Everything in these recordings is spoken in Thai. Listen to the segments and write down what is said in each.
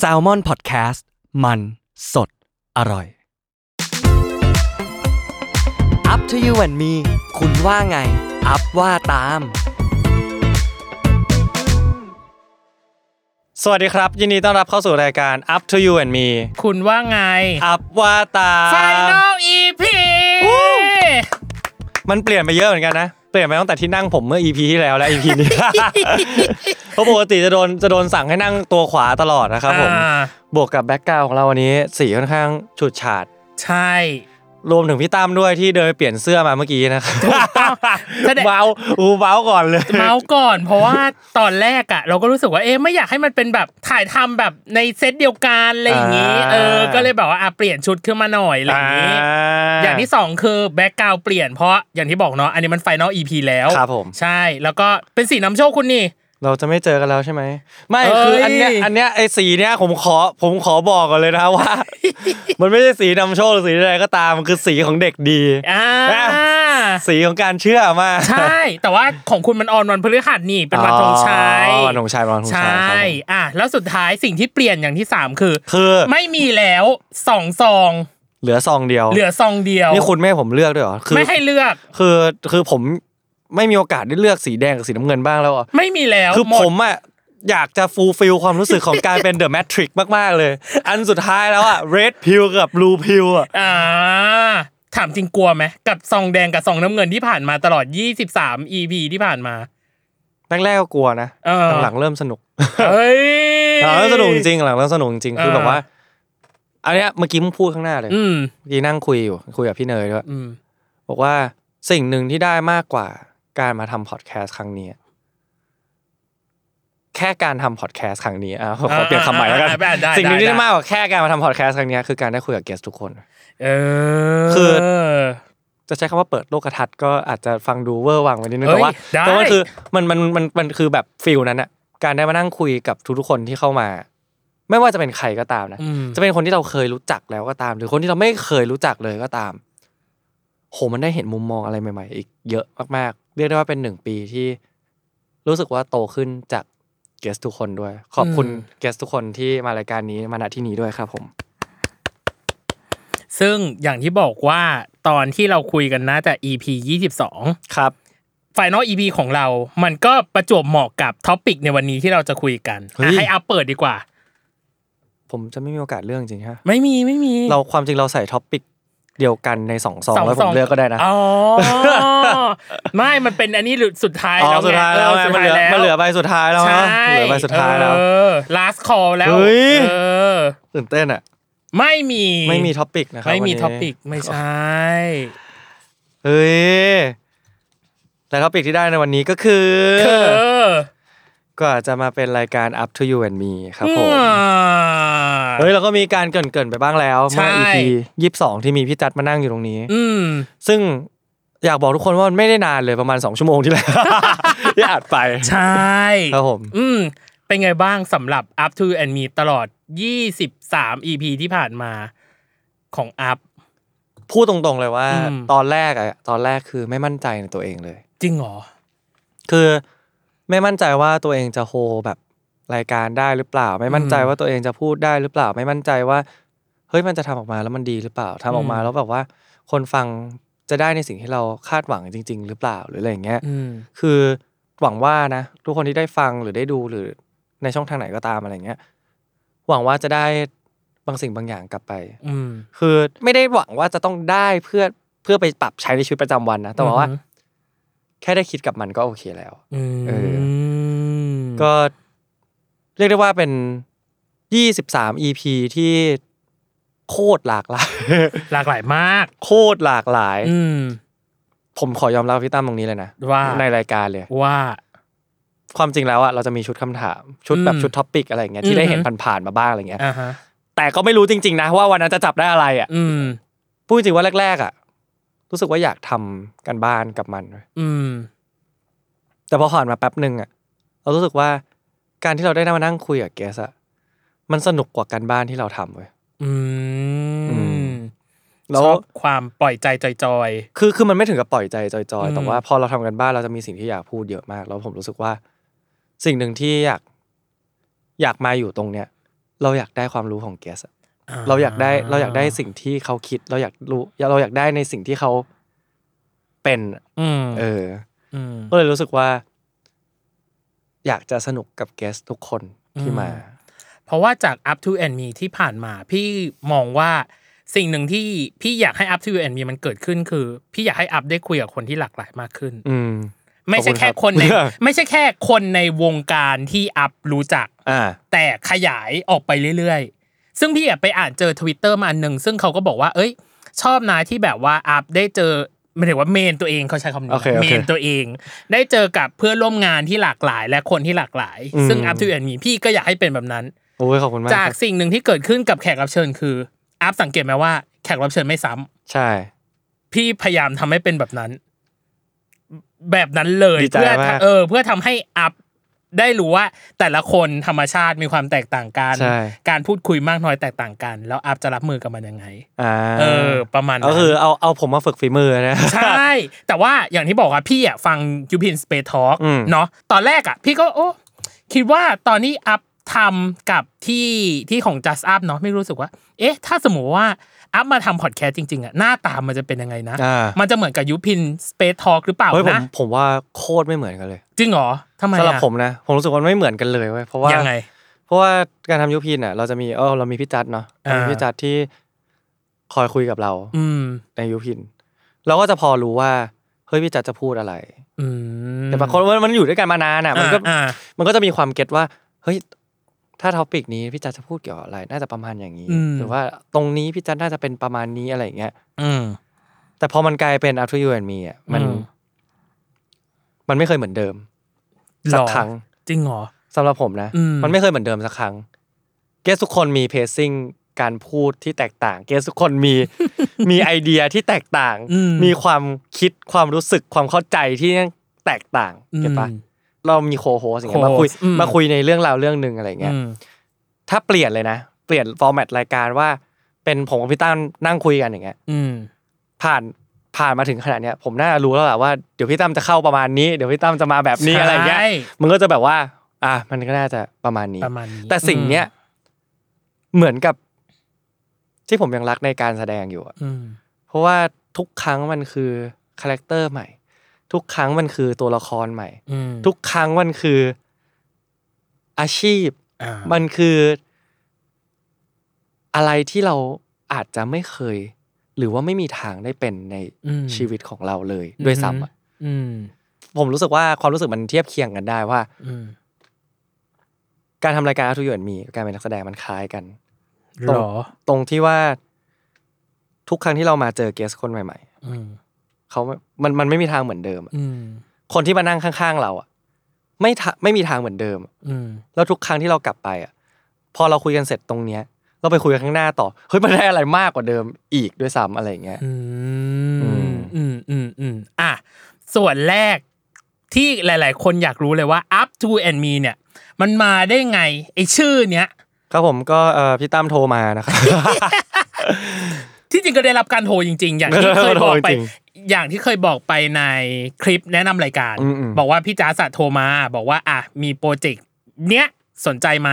S a l m o n PODCAST มันสดอร่อย Up to you and me คุณว่าไง อัพว่าตาม สวัสดีครับ ยินดีต้อนรับเข้าสู่รายการ Up to You and Me คุณว่าไง อัพว่าตา Final EP มันเปลี่ยนไปเยอะเหมือนกันนะ เปลี่ยนไปตั้งแต่ที่นั่งผมเมื่อ EP ที่แล้วและ EP นี้ เพราะปกติจะโดนจะโดนสั่งให้นั่งตัวขวาตลอดนะครับผม อ่าบวกกับ background ของเราวันนี้สีค่อนข้างฉูดฉาด ใช่ รวมถึงพี่ตั้มด้วยที่เดินไปเปลี่ยนเสื้อมาเมื่อกี้นะครับแสดงเมาอูเมาก่อนเลยเมาส์ก่อน เพราะว่าตอนแรกอะ เราก็รู้สึกว่าเอ๊ะไม่อยากให้มันเป็นแบบถ่ายทำแบบในเซตเดียวกันอะไรอย่างนี้อ่าเออก็เลยแบบว่าอะเปลี่ยนชุดขึ้นมาหน่อยอะไรอย่างนี้ อย่างที่สองคือ background เปลี่ยนเพราะอย่างที่บอกเนาะอันนี้มัน final EP แล้วครับผมใช่แล้วก็เป็นสีน้ำโชคคุณนี่ เราจะไม่เจอกันแล้วใช่ไหมไม่เอ้ยคืออันเนี้ยอันเนี้ยไอ้สีเนี้ยผมขอผมขอบอกก่อนเลยนะว่า มันไม่ใช่สีนำโชคหรือสีอะไรก็ตามมันคือสีของเด็กดีอ่าสีของการเชื่อมากใช่ แต่ว่าของคุณมันออนวันพฤหัสนี่เป็นวันธงชัยอ๋อวันธงชัยวันธงใชชัยครับ่ผมอะแล้วสุดท้ายสิ่งที่เปลี่ยนอย่างที่สามคือ คือไม่มีแล้วสองซองเหลือซองเดียว เหลือซองเดียวนี่คุณไม่ให้ผมเลือกด้วยเหรอคือไม่ให้เลือกคือคือผม ไม่มีโอกาสได้เลือกสีแดงกับสีน้ำเงินบ้างแล้วอะไม่มีแล้วคือหมดผมอะอยากจะ fulfill ความรู้สึกของการเป็น The Matrix มาก ๆ เลย อันสุดท้ายแล้วอะ red pill กับ blue pill อะอ่าถามจริงกลัวไหมกับซองแดงกับซองน้ำเงินที่ผ่านมาตลอด 23 EP ที่ผ่านมาแรกๆก็กลัวนะเออหลังๆเริ่มสนุกเฮ้ยหลังเริ่มสนุกจริงๆหลังเริ่มสนุกจริงๆคือเออแบบว่าอันเนี้ยเมื่อกี้มึงพูดข้างหน้าเลยอืมเมื่อกี้นั่งคุยอยู่คุยกับพี่เนยด้วยอืมบอกว่าสิ่งหนึ่งที่ได้มากกว่า การมาทำพอดแคสต์ครั้งนี้แค่การทำพอดแคสต์ครั้งนี้อะขอขอเปลี่ยนคำใหม่แล้วกันได้ได้สิ่งหนึ่งที่ได้ได้มากกว่าแค่การมาทำพอดแคสต์ครั้งนี้คือการได้คุยกับ guest ทุกคนเออคือจะใช้คำว่าเปิดโลกทัศน์ก็อาจจะฟังดูเวอร์วังไปนิดนึงเอ้ยแต่ว่าได้แต่ว่าคือมันมันมันมันคือแบบ feel นั้นอะการได้มานั่งคุยกับทุกๆคนที่เข้ามา ไม่ว่าจะเป็นใครก็ตามนะอืมจะเป็นคนที่เราเคยรู้จักแล้วก็ตาม หรือคนที่เราไม่เคยรู้จักเลยก็ตามโหมันได้เห็นมุมมองอะไรใหม่ ๆ อีกเยอะมากๆ เรียกได้ว่าเป็นหนึ่งปีที่รู้สึกว่าโตขึ้นจากเกสทุกคนด้วย ขอบคุณเกสทุกคนที่มารายการนี้มาณที่นี้ด้วยครับผม ซึ่งอย่างที่บอกว่าตอนที่เราคุยกันนะแต่ EP 22ครับไฟนอล EP ของเรา มันก็ประจวบเหมาะกับ topic ในวันนี้ที่เราจะคุยกันเฮ้ยอะให้อัพเปิดดีกว่า ผมจะไม่มีโอกาสเรื่องจริงฮะ ไม่มีไม่มี เราความจริงเราใส่ topic เดียวกันในสองซองสองแล้วผซอมงเลือกก็ได้นะอ๋อไม่มันเป็นอันนี้สุดท้ายอ๋อแล้วสุดท้ายแล้วเอไงอสุดมันเหลือท้ายแล้วมันเหลือใบสุดท้ายแล้วใช่เนาะเหลือใบสุดท้ายแล้วเออ last call แล้วเฮ้ยเออตื่นเต้นอะไม่มีไม่มี topic นะครับไม่มีวันนี้ topic ไม่ใช่เฮ้ยแต่ท็อปิกที่ได้ในวันนี้ก็คือเออก็อาจจะมาเป็นรายการ Up to You and Me ครับผมอ่า เฮ้ยเราก็มีการเกรินๆไปบ้างแล้วเมื่อใช่ EP ยี่สิบสองที่มีพี่จัดมานั่งอยู่ตรงนี้ อืมซึ่งอยากบอกทุกคนว่ามันไม่ได้นานเลยประมาณ2ชั่วโมงที่แล้วที่อัดไปใช่ครับผมอืมเป็นไงบ้างสำหรับ Up to and Me ตลอด 23 EP ที่ผ่านมาของ Up พูดตรงๆเลยว่าอืมตอนแรกอะตอนแรกคือไม่มั่นใจในตัวเองเลย จริงเหรอ คือไม่มั่นใจว่าตัวเองจะโฮแบบ รายการได้หรือเปล่า ไม่มั่นใจว่าตัวเองจะพูดได้หรือเปล่า ไม่มั่นใจว่าเฮ้ยมันจะทำออกมาแล้วมันดีหรือเปล่าทำออกมาอืมแล้วแบบว่า คนฟังจะได้ในสิ่งที่เราคาดหวังจริง ๆ หรือเปล่าหรืออะไรอย่างเงี้ยอืมคือหวังว่านะทุกคนที่ได้ฟังหรือได้ดูหรือในช่องทางไหนก็ตามอะไรเงี้ยหวังว่าจะได้บางสิ่งบางอย่างกลับไป อืมคือไม่ได้หวังว่าจะต้องได้เพื่อเพื่อไปปรับใช้ในชีวิตประจำวันนะแต่ว่าอือฮึแค่ได้คิดกับมันก็โอเคแล้วอืมเออ ก็ เรียกได้ว่าเป็นยี่สิบสาม EP ที่โคตรหลากหลาย หลากหลายมาก โคตรหลากหลาย อืมผมขอยอมรับพี่ตั้มตรงนี้เลยนะว่าในรายการเลยว่าความจริงแล้วอะเราจะมีชุดคำถาม ชุดแบบอืมชุดท็อปิกอะไรอย่างเงี้ยที่ได้เห็นอือฮึผ่านๆมาบ้างอะไรเงี้ยอ่าฮะแต่ก็ไม่รู้จริง ๆ นะว่าวันนั้นจะจับได้อะไรอะอืมพูดจริงว่าแรก ๆอะรู้สึกว่าอยากทำกันบ้านกับมันเว้ยอืม แต่พอผ่านมาแป๊บหนึ่งอะเรารู้สึกว่า การที่เราได้มานั่งคุยกับเกสอะมันสนุกกว่าการบ้านที่เราทำเว้ยอือืมมแล้วชอบความปล่อยใจจอยคือคือมันไม่ถึงกับปล่อยใจจอยอืมๆแต่ว่าพอเราทำกันบ้านเราจะมีสิ่งที่อยากพูดเยอะมาก แล้วผมรู้สึกว่า สิ่งหนึ่งที่อยาก อยากมาอยู่ตรงเนี้ยเราอยากได้ความรู้ของเกสๆเราอยากได้ เราอยากได้สิ่งที่เขาคิด เราอยากรู้เราอยากได้ในสิ่งที่เขาเป็นอืมเอออืมก็เลยรู้สึกว่า อยากจะสนุกกับเกสทุกคนที่มาอืมเพราะว่าจาก up to and me ที่ผ่านมา พี่มองว่าสิ่งหนึ่งที่พี่อยากให้ up to and me มันเกิดขึ้นคือ พี่อยากให้ up ได้คุยกับคนที่หลากหลายมากขึ้น อืมไม่ใช่แค่ขอบคคุนณในครับไม่ใช่แค่คนในวงการที่อัพรู้จักอ่าแต่ขยายออกไปเรื่อยๆ ซึ่งพี่อะไปอ่านเจอทวิตเตอร์มาอันหนึ่งซึ่งเขาก็บอกว่า เอ้ย ชอบนะที่แบบว่าอัพได้เจอ ไม่ถึงว่า main ตัวเองเขาใช้คำนี้โอเคโอเค main ตัวเอง ได้เจอกับเพื่อนร่วมงานที่หลากหลาย และคนที่หลากหลายอืมซึ่ง Up to You and Me พี่ก็อยากให้เป็นแบบนั้นโอ้ยขอบคุณมากจากครับสิ่งหนึ่งที่เกิดขึ้นกับแขกรับเชิญคืออัพสังเกตไหมว่าแขกรับเชิญไม่ซ้ำใช่ พี่พยายามทำให้เป็นแบบนั้น แบบนั้นเลยดีใจเพื่อมากเออ เพื่อทำให้อัพ ได้รู้ว่าแต่ละคนธรรมชาติมีความแตกต่างกันใช่การพูดคุยมากน้อยแตกต่างกัน แล้วอัพจะรับมือกับมันยังไงอ่าเออ ประมาณนั้นก็คือเอาเอาผมมาฝึกฝีมือนะใช่ แต่ว่าอย่างที่บอกว่าพี่อะฟังยูพินสเปซทอล์กอืมเนาะตอนแรกอะ พี่ก็โอ้คิดว่าตอนนี้อัพทำกับที่ที่ของ just up เนาะไม่รู้สึกว่า เอ๊ะ ถ้าสมมติว่า อัพมาทำพอดแคสต์จริงๆอะหน้าตามันจะเป็นยังไงนะ อ่ามันจะเหมือนกับยูพินสเปซทอล์กหรือเปล่าเฮ้ยผมนะผมว่าโคตรไม่เหมือนกันเลยจริงเหรอทำไมสำหรับอะผมนะ ผมรู้สึกว่ามันไม่เหมือนกันเลยเว้ยเพราะว่า ยังไง เพราะว่าการทำยุพินอะ เราจะมีเออเรามีพี่จัดเนาะอ่ามีพี่จัดที่คอยคุยกับเราอืมในยุพิน เราก็จะพอรู้ว่าเฮ้ยพี่จัดจะพูดอะไร อืมแต่บางคนมันมันอยู่ด้วยกันมานานอะมันก็อ่ามันก็จะมีความเก็ตว่าเฮ้ย ถ้าท็อปิกนี้พี่จัดจะพูดเกี่ยวกับอะไร น่าจะประมาณอย่างนี้ อืม หรือว่าตรงนี้พี่จัดน่าจะเป็นประมาณนี้อะไรอย่างเงี้ย อืม แต่พอมันกลายเป็น after you and me อะมัน อืม มันไม่เคยเหมือนเดิม สักครั้งจริงเหรอ สำหรับผมนะ อืม มันไม่เคยเหมือนเดิมสักครั้ง เกสทุกคนมีเพซซิ่งการพูดที่แตกต่าง เกสทุกคนมี มีไอเดียที่แตกต่าง อืมมีความคิดความรู้สึกความเข้าใจที่แตกต่างเก็ตปะอืม เรามีโคโฮสอย่างเงี้ยมาคุยโคโฮสอืมมาคุยในเรื่องราวเรื่องหนึ่งอะไรเงี้ยอืมถ้าเปลี่ยนเลยนะ เปลี่ยนฟอร์แมตรายการว่า เป็นผมกับพี่ตั้มนั่งคุยกันอย่างเงี้ยอืมผ่านผ่านมาถึงขนาดเนี้ยผมน่ารู้แล้วแหละว่าเดี๋ยวพี่ตั้มจะเข้าประมาณนี้เดี๋ยวพี่ตั้มจะมาแบบนี้อะไรเงี้ยใช่มันก็จะแบบว่า อะมันก็น่าจะประมาณนี้ประมาณนี้ แต่สิ่งเนี้ยเหมือนกับ ที่ผมยังรักในการแสดงอยู่อะอืมเพราะว่าทุกครั้งมันคือคาแรคเตอร์ใหม่ ทุกครั้งมันคือตัวละครใหม่อืมทุกครั้งมันคืออาชีพอ่ามันคือ อะไรที่เราอาจจะไม่เคย หรือว่าไม่มีทางได้เป็นในอืมชีวิตของเราเลยด้วยซ้ำอะอืมผมรู้สึกว่าความรู้สึกมันเทียบเคียงกันได้ว่าอืมการทำรายการ Up to You and Me กับการเป็นนักแสดงมันคล้ายกันหรอตรงที่ว่าทุกครั้งที่เรามาเจอเกสคนใหม่อืมๆ เขามันมันไม่มีทางเหมือนเดิมอะอืมคนที่มานั่งข้างๆเราอะไม่ทะไม่มีทางเหมือนเดิม อืมแล้วทุกครั้งที่เรากลับไปอะ พอเราคุยกันเสร็จตรงเนี้ย เราไปคุยกันข้างหน้าต่อเฮ้ยมันได้อะไรมากกว่าเดิมอีกด้วยซ้ำอะไรอย่างเงี้ย อือืมมอืมอืมอืมอะส่วนแรกที่หลาย ๆ คนอยากรู้เลยว่า up to and me เนี่ย มันมาได้ไงไอชื่อเนี้ยครับผมก็เอ่อพี่ตั้มโทรมานะครับที่จริงก็ได้รับการโทรจริง ๆ อย่างที่เคยบอกไปโทรจริง อย่างที่เคยบอกไปในคลิปแนะนำรายการอืมๆบอกว่าพี่จ้าสะโทรมา บอกว่าอะมีโปรเจกต์เนี้ยสนใจไหม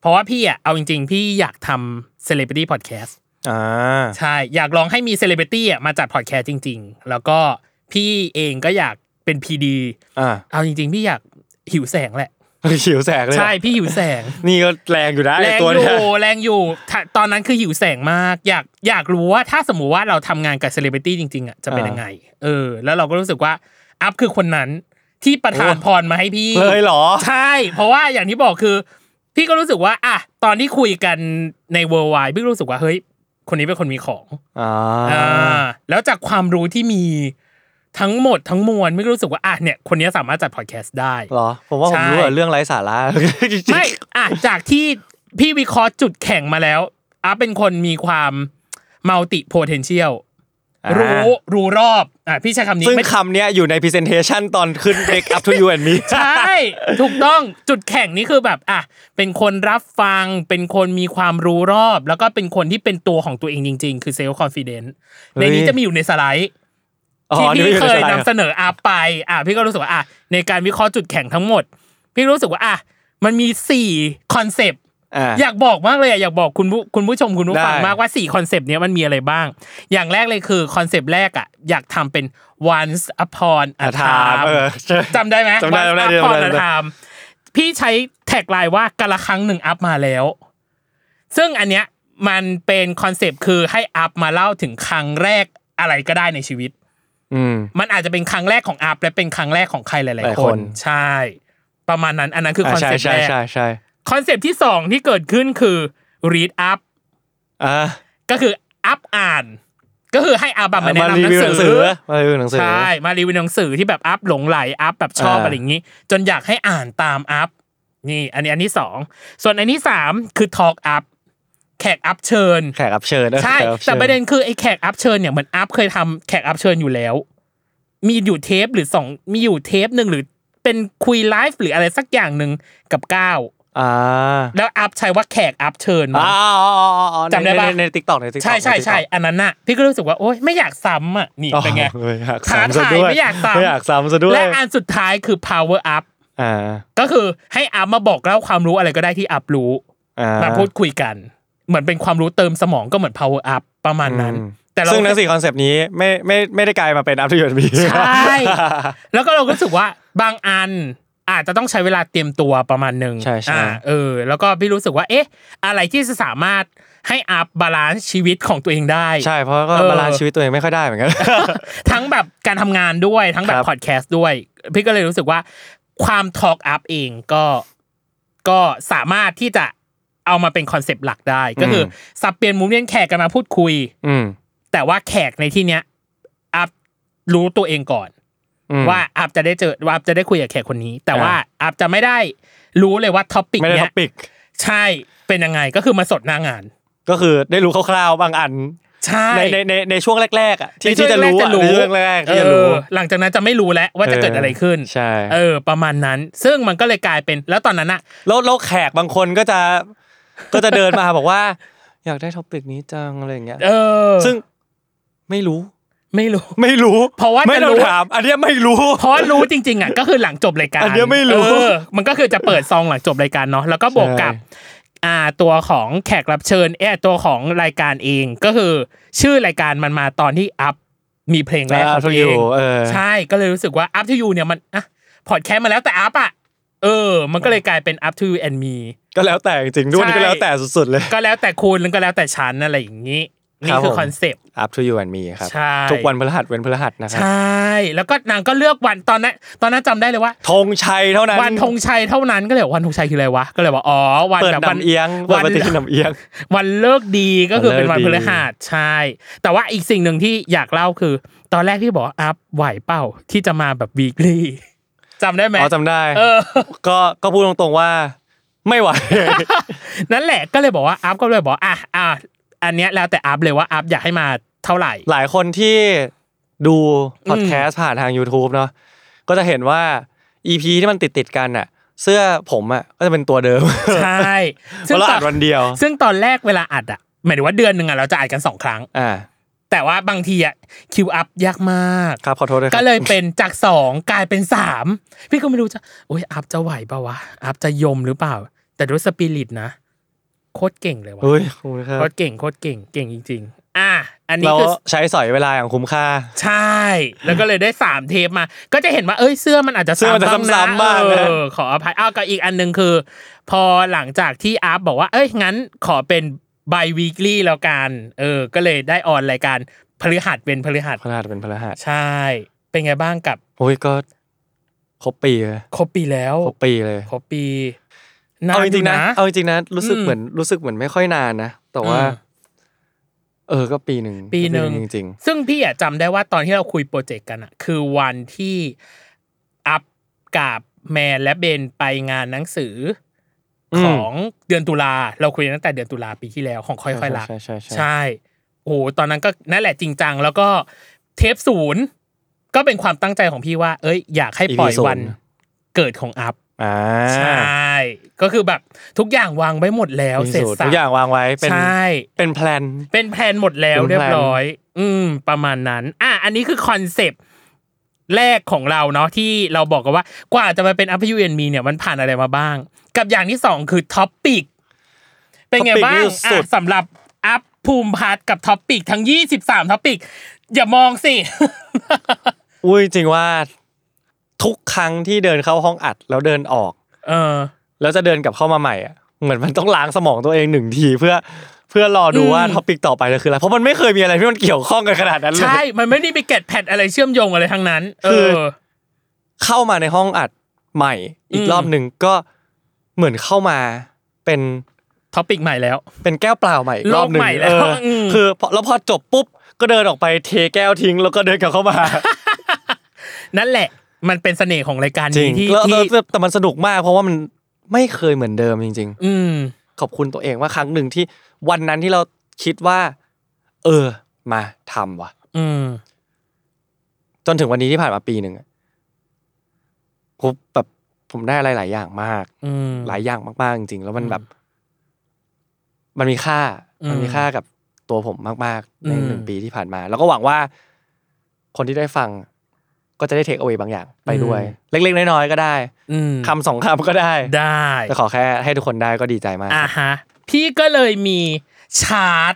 เพราะว่าพี่อะเอาจริง ๆ พี่อยากทำ celebrity podcast อ่าใช่อยากลองให้มี celebrity อะมาจัดพอดแคสต์จริง ๆ แล้วก็พี่เองก็อยากเป็น PD อ่าเอาจริง ๆ พี่อยากหิวแสงแหละ หิวแสงเลยใช่พี่หิวแสง นี่ก็แรงอยู่นะแรไอ้งตัวอเนี้ยยู่แรงอยู่ถ้าตอนนั้นคือหิวแสงมาก อยากอยากรู้ว่าถ้าสมมุติว่าเราทำงานกับเซเลบริตี้จริงๆอะจะเป็นยังไง เออ แล้วเราก็รู้สึกว่าอัพคือคนนั้นที่ประทานพรมาให้พี่เลยเหรอ ใช่ เพราะว่าอย่างที่บอกคือ พี่ก็รู้สึกว่า อะตอนที่คุยกันในเวอร์ไวพี่ก็รู้สึกว่าเฮ้ย คนนี้เป็นคนมีของอ่าอ่าแล้วจากความรู้ที่มี ทั้งหมดทั้งมวลไม่รู้สึกว่าอะเนี่ยคนนี้สามารถจัดพอดแคสต์ได้เหรอ ผมว่าผมใช่รู้แต่เรื่องไร้สาระจริงๆไม่อะจากที่พี่วิเคราะห์จุดแข็งมาแล้วอาเป็นคนมีความมัลติ potential อ่ารู้รู้รู้รอบอะพี่ใช้คำนี้ซึ่งไม่คำเนี้ยอยู่ใน presentation ตอนขึ้น Break Up to You and Me ใช่ ถูกต้องจุดแข็งนี่คือแบบอะเป็นคนรับฟังเป็นคนมีความรู้รอบ แล้วก็เป็นคนที่เป็นตัวของตัวเองจริง ๆ คือ self confidence ในนี้จะมีอยู่ในสไลด์อ๋อ ที่นี่พี่ไม่อยู่เคในยสไลนำด์เสนออาไป อะ พี่ก็รู้สึกว่าอะในการวิเคราะห์จุดแข็งทั้งหมด พี่รู้สึกว่าอะมันมีสี่คอนเซปต์อ่าอยากบอกมากเลยอะอยากบอกคุณผู้คุณผู้ชมคุณผู้ฟังได้มากว่าสี่คอนเซปต์เนี้ยมันมีอะไรบ้าง อย่างแรกเลยคือคอนเซปต์แรกอะอยากทำเป็น once upon a a time เออใช่จำได้ไหมจำได้ once จำได้ upon จำได้ a time พี่ใช้ tagline ว่ากะละครั้งหนึ่งอัพมาแล้ว ซึ่งอันเนี้ยมันเป็นคอนเซปต์คือให้อัพมาเล่าถึงครั้งแรกอะไรก็ได้ในชีวิตอื มมันอาจจะเป็นครั้งแรกของอัพและเป็นครั้งแรกของใครหหลายลาย ๆคคนนใช่ ประมาณนั้น อันนั้นคือคอนใช่เซปต์ใช่แรกใช่ใช่คอนเซปต์ที่สองที่เกิดขึ้นคือ read up อ่าก็คืออัพอ่าน ก็คือให้อัพแบบมาแนะนำหรีนัวิวงหนังสืสืออมารีวิวหนังสือใช่มารีวิวหนังสือที่แบบอัพหลงไหลอัพแบบชอบอ่าอะไรอย่างนี้ จนอยากให้อ่านตามอัพนี่ อันนี้อันที่สองส่วนอันที่สามคือ talk up แขกอัพเชิญ แขกรับเชิญนะใช่ขกบชิญแต่ประเด็นคือไอ้แขกอัพเชิญเนี่ยเหมือนอัพเคยทำแขกอัพเชิญอยู่แล้ว มีอยู่เทปหรือสองมีอยู่เทปหนึ่งหรือเป็นคุยไลฟ์หรืออะไรสักอย่างหนึ่งกับก้าวอ่าแล้วอัพใช้ว่าแขกอัพเชิญมาอ๋ออ๋ออ๋ออ๋อจำได้ปะในใน TikTok ใน TikTok ใช่ใช่ใช่อันนั้นน่ะพี่ก็รู้สึกว่าโอ๊ยไม่อยากซ้ำอะนี่เป็นไงไม่อยากท้าซ้ำซะทายด้วยไม่อยากซ้ำไม่อยากซ้ำซะด้วยและอันสุดท้ายคือ power up อ่าก็คือให้อัพมาบอกเล่าความรู้อะไรก็ได้ที่อัพรู้อ่ามาพูดคุยกัน เหมือนเป็นความรู้เติมสมองก็เหมือน power up ประมาณนั้นอืมแต่เราซึ่งทั้งสี่คอนเซปต์นี้ไม่ไม่ไม่ได้กลายมาเป็น Up to You and Me ใช่แล้วก็เราก็รู้สึกว่าบางอันอาจจะต้องใช้เวลาเตรียมตัวประมาณหนึ่งใช่ใช่อ่าเออ แล้วก็พี่รู้สึกว่าเอ๊ะ อะไรที่จะสามารถให้อัพ balance ชีวิตของตัวเองได้ใช่เพราะก็เออ balance ชีวิตตัวเองไม่ค่อยได้เหมือนกันทั้งแบบการทำงานด้วยทั้งแบครับบพอดแคสต์ด้วย พี่ก็เลยรู้สึกว่าความ talk up เองก็ก็สามารถที่จะ เอามาเป็นคอนเซปต์หลักได้ ก็คือสับเปลี่ยนมุมเวียนแขกกันมาพูดคุย อืมแต่ว่าแขกในที่เนี้ยอัพรู้ตัวเองก่อนอืมว่าอัพจะได้เจอว่าอัพจะได้คุยกับแขกคนนี้ แต่อ่าว่าอัพจะไม่ได้รู้เลยว่า topic ไม่ได้เนี้ย topic ใช่เป็นยังไงก็คือมาสดหน้างาน ก็คือได้รู้คร่าวๆบางอันใช่ในในในในช่วงแรกๆอะที่ในช่วที่งจะแรกรู้ๆอะจะรู้ในช่วงแรกๆที่จะรู้เออหลังจากนั้นจะไม่รู้แล้วว่าจะเกิดอะไรขึ้นใช่เออ ประมาณนั้น ซึ่งมันก็เลยกลายเป็นแล้วตอนนั้นอะแล้วแล้วแขกบางคนก็จะ ก็จะเดินมาบอกว่า อยากได้ท็อปิกนี้จังอะไรอย่างเงี้ยเออ ซึ่งไม่รู้ ไม่รู้ ไม่รู้ เพราะว่าไม่จะต้รู้องถาม อันเนี้ยไม่รู้ เพราะรู้จริง ๆอะก็คือหลังจบรายการอันเนี้ยไม่รู้เออมันก็คือจะเปิดซองหลังจบรายการเนาะแล้วก็บวกกับใช่อ่าตัวของแขกรับเชิญเออตัวของรายการเองก็คือ ชื่อรายการมันมาตอนที่อัพมีเพลงแรกของตัวเองเออใช่ก็เลยรู้สึกว่า up to you เนี่ยมันอะพอดแคสต์มาแล้วแต่อัพอะเออ มันก็เลยกลายเป็น up to you and me ก็แล้วแต่จริงๆด้วยนี่ใช่ก็แล้วแต่สุดๆเลย ก็แล้วแต่คุณแล้วก็แล้วแต่ฉันอะไรอย่างนี้นี่ครับคือผม concept up to you and me ครับใช่ทุกวันพฤหัสเว้นพฤหัสนะครัใชบ่แล้วก็นางก็เลือกวันตอนนั้น ตอนนั้นจำได้เลยว่าธงชัยเท่านั้น วันธงชัยเท่านั้นก็เลยบอกวันธงชัยคืออะไรวะ ก็เลยว่าอ๋อ วันเปิดแบบวันนำเอียงเปิดวันปฏิทินนำเอียง วันเลิกดีก็คือเป็นวันวันพเลิกดีฤหัส ใช่ แต่ว่าอีกสิ่งหนึ่งที่อยากเล่าคือ ตอนแรกพี่บอกว่าอัพไหวเปล่าที่จะมาแบบวีคลี่จำได้ไหมอ๋อจำได้เออก็ ก็พูดตรงๆว่า ไม่ไหว นั่นแหละก็เลยบอกว่าอัพก็เลยบอกอะอะอันเนี้ยแล้วแต่อัพเลยว่าอัพอยากให้มาเท่าไหร่ หลายคนที่ดูพอดแคสต์ผ่านทาง YouTube เนาะก็จะเห็นว่า EP ที่มันติดติดๆกันอะเสื้อผมอะก็จะเป็นตัวเดิมใช่เพราะเราอัดวันเดียว ซึ่งตอนแรกเวลาอัดอะหมายถึงว่าเดือนหนึ่งอะเราจะอัดกันสองครั้งอ่าแต่ว่าบางทีอะคิวอัพยากมากครับขอโทษด้วยครับก็เลยเป็นจากสองกลายเป็นสามพี่ก็ไม่รู้จะโอ้ยอัพจะไหวเปล่าวะอัพจะยมหรือเปล่า แต่ด้วยสปิริตนะโคตรเก่งเลยวะเฮ้ยขอบคุณครับโคตรเก่งโคตรเก่งเก่งจริง ๆ อะอันนี้เราคือใช้สอยเวลาอย่างคุ้มค่า ใช่ แล้วก็เลยได้สามเทปมา ก็จะเห็นว่าเอ้ยเสื้อมันอาจจะเสื้อมันจะซ้ำซ้ำๆบ้างเอนะอขออภัยอ้าวกับอีกอันหนึ่งคือ พอหลังจากที่อัพบอกว่า เอ้ยงั้นขอเป็น by weekly แล้วกันเออ ก็เลยได้ออนรายการพฤหัสเป็นพฤหัสพฤหัสเป็นพฤหัสใช่ เป็นไงบ้างกับโอ้ยก็ครบปีเลยครบปีแล้วครบปีเลย ครบปี เอาจริงๆนะยู่เอาจริงๆนะรู้สึกอืมเหมือนรู้สึกเหมือนไม่ค่อยนานนะแต่ว่าอืมเออก็ปีหนึ่งปีหนึ่งจริงซึ่งพี่อะจำได้ว่าตอนที่เราคุยโปรเจกต์กันอะคือวันที่อัพกับแมนและเบนไปงานหนังสืออมของเดือนตุลาเราคุยกันตั้งแต่เดือนตุลาปีที่แล้วของๆค่อยๆรักใช่ใช่ใช่ใช่โอ้โหตอนนั้นก็นั่นแหละจริงจังแล้วก็เทปศูนย์ก็เป็นความตั้งใจของพี่ว่า เอ้ย อยากให้ปล่อยวันเกิดของอัพ อ่าใช่ก็คือแบบทุกอย่างวางไว้หมดแล้วมีเสร็จสูตรสัทุบกอย่างวางไว้เป็นใช่เป็น plan เป็น plan หมดแล้วเป็นแพลนเรียบร้อย อืม ประมาณนั้น อะอันนี้คือ concept แรกของเราเนาะที่เราบอกกันว่ากว่าจะมาเป็น up you and me เนี่ยมันผ่านอะไรมาบ้าง กับอย่างที่สองคือ topic เป็นไง topic บ้างนี่อะสุดสำหรับอัพภูมิพัฒน์กับ topic ทั้งยี่สิบสาม topic อย่ามองสิอุ้ยจริงว่า ทุกครั้งที่เดินเข้าห้องอัดแล้วเดินออก เออ แล้วจะเดินกลับเข้ามาใหม่อะเหมือนมันต้องล้างสมองตัวเองหนึ่งทีเพื่อเพื่อรอดูอืมว่า topic ต่อไปจะคืออะไรเพราะมันไม่เคยมีอะไรที่มันเกี่ยวข้องกันขนาดนั้นเลยใช่มันไม่ได้ไปเก็ตแพดอะไรเชื่อมโยงอะไรทั้งนั้น เอคืออเข้ามาในห้องอัดใหม่ อีกอืมรอบหนึ่งก็เหมือนเข้ามาเป็น topic ใหม่แล้ว เป็นแก้วเปล่าใหม่อีกรอบหนึ่งโลกใหม่แล้วเอออมคือพอแล้วพอจบปุ๊บก็เดินออกไปเทแก้วทิ้งแล้วก็เดินกลับเข้ามา นั่นแหละ มันเป็นเสน่ห์ของรายการจรินี้งที่แล้วที่แล้วแต่มันสนุกมาก เพราะว่ามันไม่เคยเหมือนเดิมจริงอืมๆขอบคุณตัวเองว่าครั้งหนึ่งที่วันนั้นที่เราคิดว่า เออ มาทำว่ะอืมจนถึงวันนี้ที่ผ่านมาปีหนึ่งอะผมแบบผมได้อะไรหลายอย่างมากอืมหลายอย่างมากๆจริงๆแล้วมันแบบ มันมีค่าอืมมันมีค่ากับตัวผมมาก ๆ ในอืมหนึ่งปีที่ผ่านมา แล้วก็หวังว่า คนที่ได้ฟัง ก็จะได้ take เอาไว้บางอย่างไปด้วย เล็กๆ น้อยๆก็ได้อืมคำสองคำก็ได้ได้แต่ขอแค่ให้ทุกคนได้ก็ดีใจมากอ่าฮะพี่ก็เลยมีชาร์ต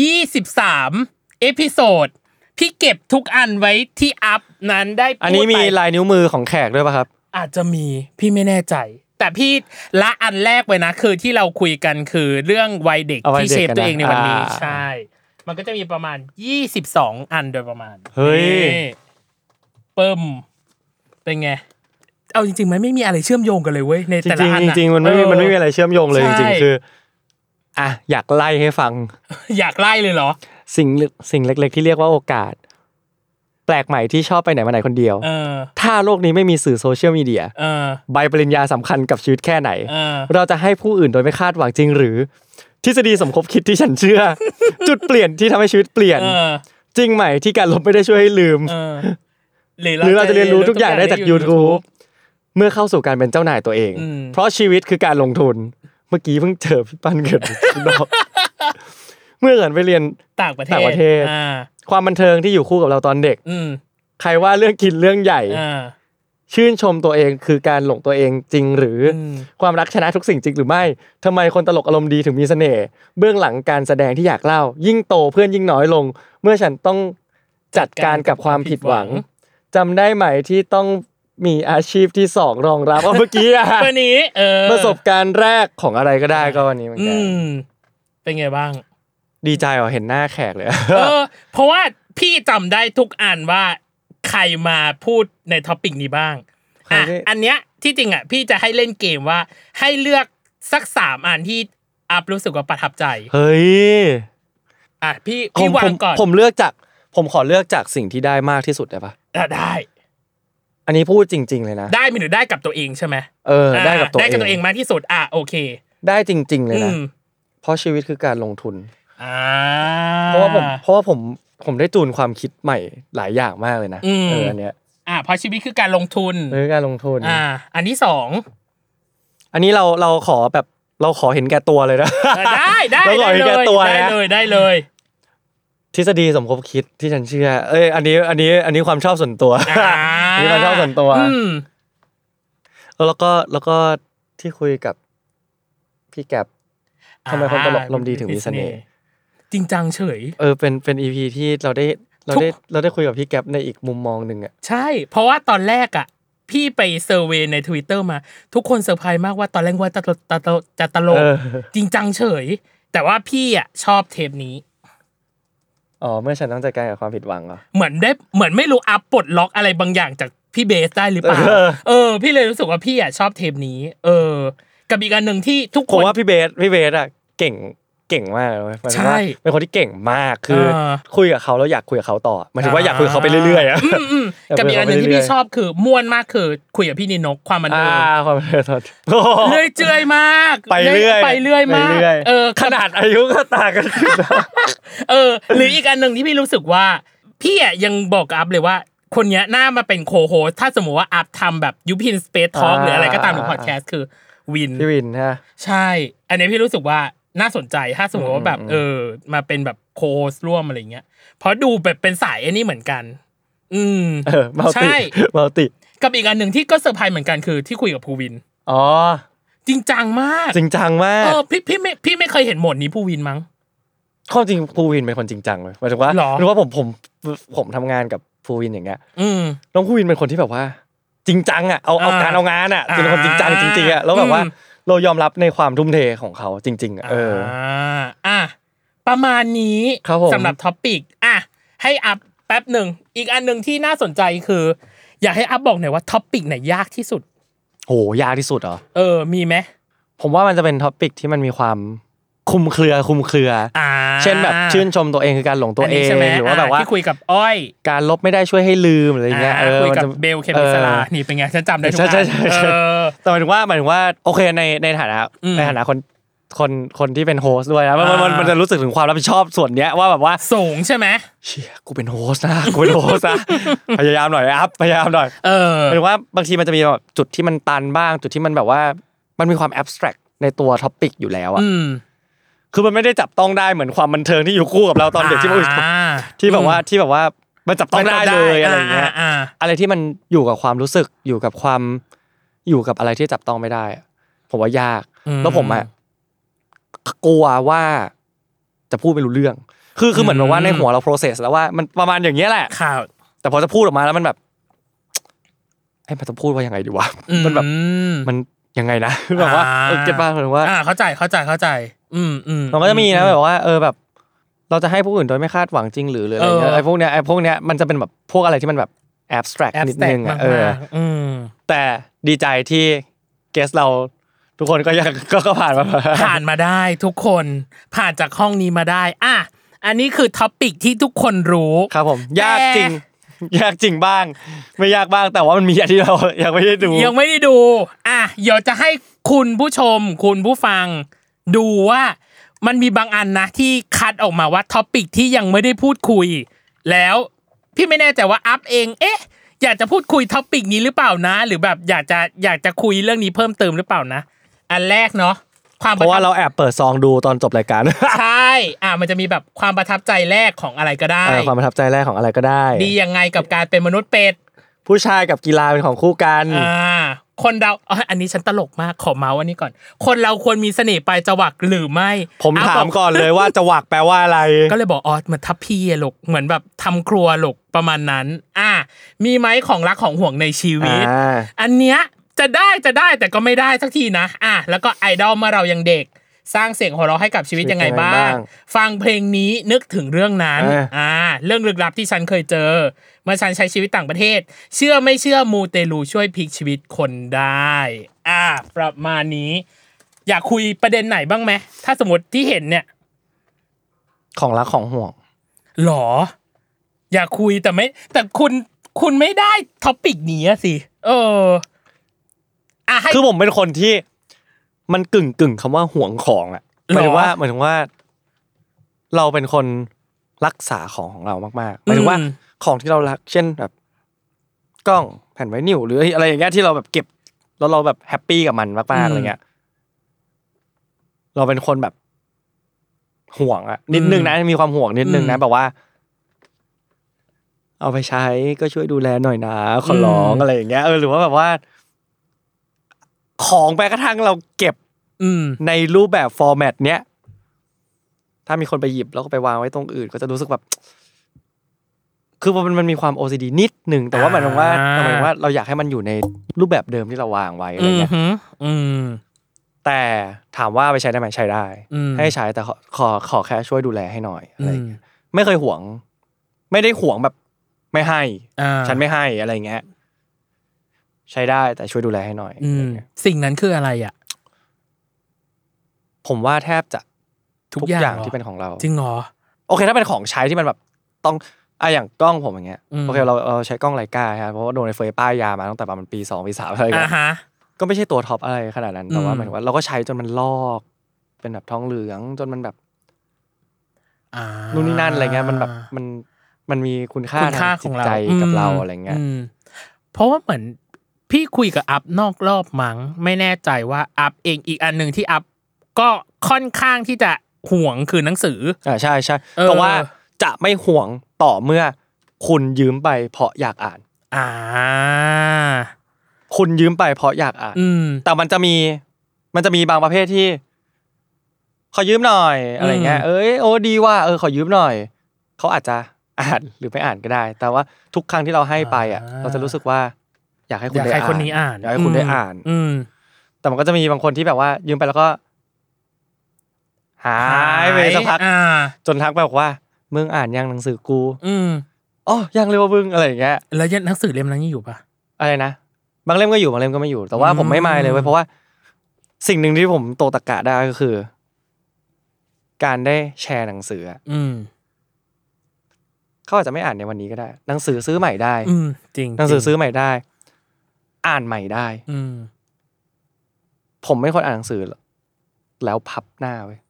ยี่สิบสาม episode พี่เก็บทุกอันไว้ที่อัพนั้นได้พูดอันนี้มีไปลายนิ้วมือของแขกด้วยป่ะครับ อาจจะมีพี่ไม่แน่ใจ แต่พี่ละอันแรกไว้นะ คือที่เราคุยกันคือเรื่องวัยเด็กเอาวัยที่เด็กเชฟกันนะตัวเองในวันนี้อ่าใช่ มันก็จะมีประมาณยี่สิบสองอันโดยประมาณ เฮ้ยนี่เปิ่มเป็นไง เอาจริงๆมันไม่มีอะไรเชื่อมโยงกันเลยเว้ยในจแต่ละริงอันๆจอะริงๆมันไม่มีเออมันไม่มีอะไรเชื่อมโยงเลยใช่จริงๆคืออะอยากไล่ให้ฟัง อยากไล่เลยเหรอ สิ่งเล็กสิ่งเล็ก ๆ ที่เรียกว่าโอกาส แปลกใหม่ที่ชอบไปไหนมาไหนคนเดียวเออถ้าโลกนี้ไม่มีสื่อโซเชียลมีเดียเออใบปริญญาสำคัญกับชีวิตแค่ไหนเออเราจะให้ผู้อื่นโดยไม่คาดหวังจริงหรือ ทฤษฎีสมคบคิดที่ฉันเชื่อ จุดเปลี่ยนที่ทำให้ชีวิตเปลี่ยนเออจริงไหมที่การลบไม่ได้ช่วยให้ลืมเออ หรือเราจะเรียนรู้ทุกอย่างได้จาก YouTube เมื่อเข้าสู่การเป็นเจ้านายตัวเองอืมเพราะชีวิตคือการลงทุน เมื่อกี้เพิ่งเจอพี่ปั้นเกิดที่นอกเมื่อเกิดไปเรียนต่างประเทศต่างประเทศอ่าความบันเทิงที่อยู่คู่กับเราตอนเด็ก อืมใครว่าเรื่องกินเรื่องใหญ่อ่าชื่นชมตัวเองคือการหลงตัวเองจริงหรืออมความรักชนะทุกสิ่งจริงหรือไม่ทำไมคนตลกอารมณ์ดีถึงมีเสน่ห์เบื้องหลังการแสดงที่อยากเล่า ยิ่งโตเพื่อนยิ่งน้อยลง เมื่อฉันต้องจัดการกับความผิดหวัง จำได้ไหมที่ต้องมีอาชีพที่สองรองรับว่าเมื่อกี้อะวันนี้เออประสบการณ์แรกของอะไรก็ได้ก็วันนี้เหมือนอืกันมเป็นไงบ้าง ดีใจอะเห็นหน้าแขกเลย เออ เพราะว่าพี่จำได้ทุกอันว่าใครมาพูดใน topic นี้บ้างอะใครที่ อันเนี้ยที่จริงอะพี่จะให้เล่นเกมว่าให้เลือกสักสามอันที่อัพรู้สึกว่าประทับใจเฮ้ยอะพี่ว่างั้นผมก่อนผมเลือกจาก ผมขอเลือกจากสิ่งที่ได้มากที่สุดได้ปะอะ ได้ อันนี้พูดจริง ๆ เลยนะ ได้มีหรือได้กับตัวเองใช่ไหมเออ ได้กับตัวได้เอกับงตัวเองมากที่สุด อะโอเค ได้จริง ๆ เลยอืนะมเพราะชีวิตคือการลงทุนอ่าเพราะว่าผมเพราะว่าผมผมได้จูนความคิดใหม่หลายอย่างมากเลยนะอืมเอออันเนี้ย อะเพราะชีวิตคือการลงทุนเรื่องการลงทุน อ่า อันที่สองอันนี้เราเราขอแบบเราขอเห็นแก่ตัวเลยนะเออได้ได้เราขอได้เห็นเลแก่ยตัวได้นะเลยได้เลย ทฤษฎีสมคบคิดที่ฉันเชื่อ เอ้ย อันนี้ อันนี้ อันนี้ความชอบส่วนตัวอ่าอันนี้ความชอบส่วนตัวอืมแล้วก็แล้วก็ที่คุยกับพี่แกบทำไมคนตลกอารมณ์ดีถึงมีเสน่ห์จริงจังเฉย เออเป็นเป็น EP ที่เราได้เราได้เราได้คุยกับพี่แกบในอีกมุมมองหนึ่งอะใช่ เพราะว่าตอนแรกอะ พี่ไป survey ใน Twitter มา ทุกคนเซอร์ไพรส์มากว่าตอนแรกว่าจะตลกจะตลกเออจริงจังเฉย แต่ว่าพี่อะชอบเทปนี้ อ๋อเมื่อฉันต้องจัดการกับความผิดหวังเหรอเหมือนได้เหมือนไม่รู้อัพปลดล็อกอะไรบางอย่างจากพี่เบสได้หรือเปล่าเออเออพี่เลยรู้สึกว่าพี่อะชอบเทปนี้ เออ กับอีกอันหนึ่งที่ทุกผมคนว่าพี่เบสพี่เบสอะเก่ง เก่งมากเลยหมายถึงใช่ว่าเป็นคนที่เก่งมากคือเออคุยกับเขาแล้วอยากคุยกับเขาต่อหมายถึงว่าอยากคุยกับเขาไปเรื่อยๆอะมอืมอยากกับคุอียกกับอันหนึ่งที่เขาไปเรื่พี่อยๆชอบคือม่วนมากคือคุยกับพี่นินกความบันเทิอ่างความเป็นโทษเรื่อยเจือยมาก ไปเรื่อยไปเรื่อยมากไปเรื่อยเออขนาดอายุก็ต่างกันเออ หรืออีกอันหนึ่งที่พี่รู้สึกว่า พี่อะยังบอกกับอัพเลยว่าคนเนี้ยน่ามาเป็น co-host ถ้าสมมติว่าอัพทำแบบ Up in Space talk อ่าหรืออะไรก็ตามหรือพอดแคสต์คือวินพี่วินฮะใช่ อันนี้พี่รู้สึกว่า น่าสนใจถ้าสมมติว่าแบบอืมเออ มาเป็นแบบ co-host ร่วมอะไรเงี้ยเพราะดูแบบเป็นสายอันนี้เหมือนกัน อืมเออ multi ใช่ multi กับอีกอันหนึ่งที่ก็เซอร์ไพรส์เหมือนกันคือที่คุยกับภูวินอ๋อจริงจังมาก จริงจังมากเออพี่พี่ไม่พี่ไม่เคยเห็นโหมดนี้ภูวินมั้งข้อจริงภูวินเป็นคนจริงจังเลยหมายถึงว่าหรอหรือว่าผมผมผมทำงานกับภูวินอย่างเงี้ยอืมน้องภูวินเป็นคนที่แบบว่า จริงจังอะเอาเอาอ่าการเอางานอะอ่าเป็นคนจริงจังจริงๆอะแล้วแบบว่าอืม เรายอมรับในความทุ่มเทของเขาจริงๆอะเออาอะประมาณนี้ครับผมสำหรับ topic อะให้อัพแป๊บหนึ่งอีกอันหนึ่งที่น่าสนใจคือ อยากให้อัพบอกหน่อยว่า topic ไหนยากที่สุดโหยากที่สุดเหรอเออมีไหมผมว่ามันจะเป็นท็อปิกที่มันมีความ คลุมเครือคลุมเครือออ่าเช่นแบบชื่นชมตัวเองคือการหลงตัวอันเอนี้งใช่ไหมหรือว่าแบบว่าที่คุยกับอ้อย การลบไม่ได้ช่วยให้ลืมอะไรอย่างเงี้ยอ่าเออคุยมันกับจะเบลเคมิสลาเออนี่เป็นไงฉันจำได้ทุกใช่อันใช่ใช่ใช่เออแต่หมายถึงว่าหมายถึงว่าโอเคในในฐานะอืมในฐานะคนคนคนที่เป็นโฮสต์ด้วยนะมันมันมันอ่ามัมันจะรู้สึกถึงความรับผิดชอบส่วนเนี้ยว่าแบบว่าสูงใช่ไหมเชี่ยกูเป็นโฮสต์นะกูเป็นโฮสต์นะพยายามหน่อยอัพพยายามหน่อยเออหมายถึงว่าบางทีมันจะมีแบบจุดที่มันตันบ้าง จุดที่มันแบบว่า มันมีความ abstract ในตัว topic อยู่แล้วอะอืม คือมันไม่ได้จับต้องได้เหมือนความบันเทิงที่อยู่คู่กับเราตอนเด็กที่มันอ่าที่แบบว่าที่แบบว่ามันจับต้องได้เลยอะไรอย่างเงี้ยอ่าอะไรที่มันอยู่กับความรู้สึกอยู่กับความอยู่กับอะไรที่จับต้องไม่ได้อะผมว่ายากอืมแล้วผมอะกลัวว่าจะพูดไม่รู้เรื่อง คือคือเหมือนแบบว่าในหัวเรา process แล้วว่ามันประมาณอย่างเงี้ยแหละข่าวแต่พอจะพูดออกมาแล้วมันแบบไอ้ยมันจะพูดว่ายังไงดีวะอืมันแบบมมันยังไงนะแบบว่าเออเก็ตป่ะเหมือนว่าอ่าเข้าใจเข้าใจเข้าใจ อืมอืมมันก็จะมีนะแบบว่าเออแบบ เราจะให้ผู้อื่นโดยไม่คาดหวังจริงหรือหรืออะไรเงี้ยเออไอ้พวกเนี้ยไอ้พวกเนี้ยมันจะเป็นแบบพวกอะไรที่มันแบบ abstract แอบนิดแตนึกงมาอะเออกๆอืมแต่ดีใจที่เกสเราทุกคนก็ยังก็ก็ผ่านมาผ่านมาได้ทุกคนผ่านจากห้องนี้มาได้อะอันนี้คือท็อปิกที่ทุกคนรู้ครับผมแต่ยากจริง ยากจริงบ้าง ไม่ยากบ้างแต่ว่ามันมีอย่างที่เรายังไม่ได้ดู ยังไม่ได้ดู อะเดี๋ยวจะให้คุณผู้ชม คุณผู้ฟัง ดูว่ามันมีบางอันนะที่คัดออกมาว่า topic ที่ยังไม่ได้พูดคุย แล้วพี่ไม่แน่ใจว่าอัพเอง เอ๊ะ อยากจะพูดคุย topic นี้หรือเปล่านะ หรือแบบอยากจะอยากจะคุยเรื่องนี้เพิ่มเติมหรือเปล่านะ อันแรกเนาะความเพราะว่าปทับเราแอบเปิดซองดูตอนจบรายการใช่อะมันจะมีแบบความประทับใจแรกของอะไรก็ได้เออความประทับใจแรกของอะไรก็ได้ ดียังไงกับการเป็นมนุษย์เป็ด ผู้ชายกับกีฬาเป็นของคู่กันอ่าคนเราอ๋ออันนี้ฉันตลกมากขอเมาส์อันนี้ก่อน คนเราควรมีเสน่ห์ปลายจวักหรือไม่ ผมอะถามบก่อนเลยว่าจะหวักแปลว่าอะไร ก็เลยบอกอ๋อเหมือนทัพพี่อะลูกเหมือนแบบทำครัวลูกประมาณนั้น อะมีไหมของรักของห่วงในชีวิตอ่าอันเนี้ยจะได้จะได้แต่ก็ไม่ได้สักทีนะ อะแล้วก็ไอดอลเมื่อเรายังเด็ก สร้างเสียงหัวเราะให้กับชีวิตยังไงบ้าง ฟังเพลงนี้นึกถึงเรื่องนั้นอ่าอ่าเรื่องลึกลับที่ฉันเคยเจอ เมื่อฉันใช้ชีวิตต่างประเทศ เชื่อไม่เชื่อมูเตลูช่วยพลิกชีวิตคนได้อ่าประมาณนี้ อยากคุยประเด็นไหนบ้างไหมถ้าสมมติที่เห็นเนี่ย ของรักของหวงหรอ อยากคุยแต่ไม่ แต่คุณคุณไม่ได้ topic นี้อะสิเอออะให้คือผมเป็นคนที่ มันกึ่งกึ่งคำว่าห่วงของอะหหรอมายถึงว่าหมายถึงว่า เราเป็นคนรักษาของของเรามากๆหมายถึงว่าอืมของที่เรารัก เช่นแบบกล้องแผ่นไวนิลหรืออะไรอย่างเงี้ยที่เราแบบเก็บ แล้วเราแบบ happy กับมันมากๆอะไรเงี้ยเราเป็นคนแบบห่วงอะนิดนึงนะมีความห่วงนิดนึงนะแบบว่า เอาไปใช้ก็ช่วยดูแลหน่อยนะขอร้องอะไรอย่างเงี้ยเออหรือว่าแบบว่า ของแม้กระทั่งเราเก็บอืม ในรูปแบบฟอร์แมตเนี้ย ถ้ามีคนไปหยิบแล้วก็ไปวางไว้ตรงอื่น ก็จะรู้สึกแบบ คือมันมันมีความ OCD นิดหนึ่งแต่ว่าหมายถึงว่าอ่า หมายถึงว่าเราอยากให้มันอยู่ในรูปแบบเดิมที่เราวางไว้อะไรอืมเงี้ยฮึอืม แต่ถามว่าไปใช้ได้ไหมใช้ได้ อืม ให้ใช้แต่ขอขอขอแค่ช่วยดูแลให้หน่อยอะไรอืมเงี้ยไม่เคยห่วง ไม่ได้ห่วงแบบ ไม่ให้ อ่าฉันไม่ให้อะไรเงี้ย ใช้ได้แต่ช่วยดูแลให้หน่อยอือะไรมเงี้ยสิ่งนั้นคืออะไรอะ ผมว่าแทบจะทุกทุกอย่างอย่างเหรอที่เป็นของเรา จริงเหรอ โอเคถ้าเป็นของใช้ที่มันแบบต้องอะอย่างกล้องผมอย่างเงี้ยอืมโอเคเราเราใช้กล้องไลกาฮะเพราะว่าโดนในเฟยป้ายยามาตั้งแต่ประมาณปีสองปีสามอะไรอย่างอ่าเงี้ยฮะก็ไม่ใช่ตัวท็อปอะไรขนาดนั้นแต่ว่าอืมหมายถึงว่าเราก็ใช้จนมันลอก เป็นแบบทองเหลืองจนมันแบบอ่านู่นนี่นั่นอะไรเงี้ยมันแบบมันมันมีคุณค่าคุณค่าทางขจิองตเราใจกับเรามอะไรเงี้ยมเพราะว่าเหมือน พี่คุยกับอัพนอกรอบมั้งไม่แน่ใจว่าอัพเองอีกอันหนึ่งที่อัพก็ค่อนข้างที่จะห่วงคือหนังสืออ่าใช่ใช่เออแต่ว่าจะไม่ห่วงต่อเมื่อ คุณยืมไปเพราะอยากอ่าน อ่า คุณยืมไปเพราะอยากอ่าน อืม แต่มันจะมี มันจะมีบางประเภทที่ขอยืมหน่อยอะไรเงี้ยอืมเอ้ยโอ้ดีว่าเออขอยืมหน่อยเขาอาจจะอ่านหรือไม่อ่านก็ได้ แต่ว่าทุกครั้งที่เราให้ไปอะ เราจะรู้สึกว่า อยากให้คุอณยากได้ให้อ่านคนนี้อ่านอยากให้คุณได้อ่าน อืม แต่มันก็จะมีบางคนที่แบบว่ายืมไปแล้วก็ หายไปสักพักอ่า จนทักไปบอกว่ามึงอ่านยังหนังสือกูอืม อ๋อยังเลยว่ามึงอะไรอย่างเงี้ยแล้วยังหนังสือเล่มนั้นยังอยู่ปะ อะไรนะบางเล่มก็อยู่บางเล่มก็ไม่อยู่ แต่ว่าอืม ผมไม่มายเลยเว้ยเพราะว่า สิ่งหนึ่งที่ผมโตตะกะได้ก็คือ การได้แชร์หนังสืออะอืม เขาอาจจะไม่อ่านในวันนี้ก็ได้ หนังสือซื้อใหม่ได้ อืม จริงหนังสือจริซื้อใหม่ได้ อ่านใหม่ได้ อืมผมไม่คนอ่านหนังสือ แล้วพับหน้าเว้ย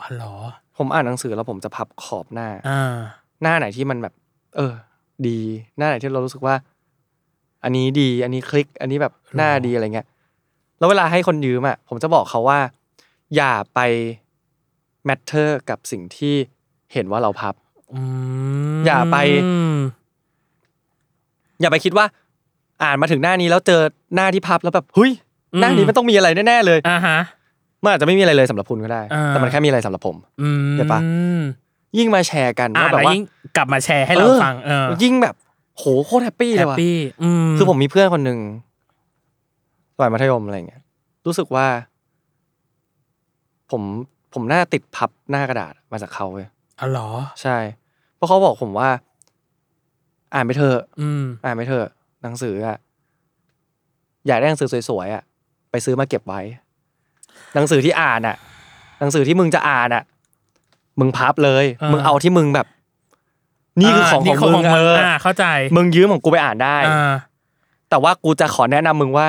อ๋อเหรอ ผมอ่านหนังสือแล้วผมจะพับขอบหน้า อ่า หน้าไหนที่มันแบบ เออ ดี หน้าไหนที่เรารู้สึกว่า อันนี้ดี อันนี้คลิก อันนี้แบบหน้าดีอะไรเงี้ย แล้วเวลาให้คนยืมอะผมจะบอกเขาว่า อย่าไป matter กับสิ่งที่เห็นว่าเราพับ อืมอย่าไป อย่าไปคิดว่า อ่านมาถึงหน้านี้แล้วเจอหน้าที่พับแล้วแบบเฮ้ยหน้านี้มันต้องมีอะไรแน่ๆเลยอ่าฮะมันอาจจะไม่มีอะไรเลยสำหรับคุณก็ได้อ่าแต่มันแค่มีอะไรสำหรับผมอืมเดี๋ยวปะยิ่งมาแชร์กันอ่าว่าแบบแล้วว่ายิ่งกลับมาแชร์ให้เราฟังเออยิ่งแบบโหโคตร happy เลยว่ะอืมคือผมมีเพื่อนคนหนึ่งสมัยมัธยมอะไรเงี้ยรู้สึกว่า ผมผมน่าติดพับหน้ากระดาษมาจากเขาเว้ยอ๋อเหรอ ใช่ เพราะเขาบอกผมว่า อ่านไปเถอะอืมอ่านไปเถอะ หนังสืออะอยากได้หนังสือสวยๆอะไปซื้อมาเก็บไว้ หนังสือที่อ่านอะหนังสือที่มึงจะอ่านอะมึงพับเลยอ่ามึมึงเอาที่มึงแบบ นี่คือของของมึงเออออ่าเข้าใจ มึงยืมของกูไปอ่านได้อ่าแต่ว่ากูจะขอแนะนำมึงว่า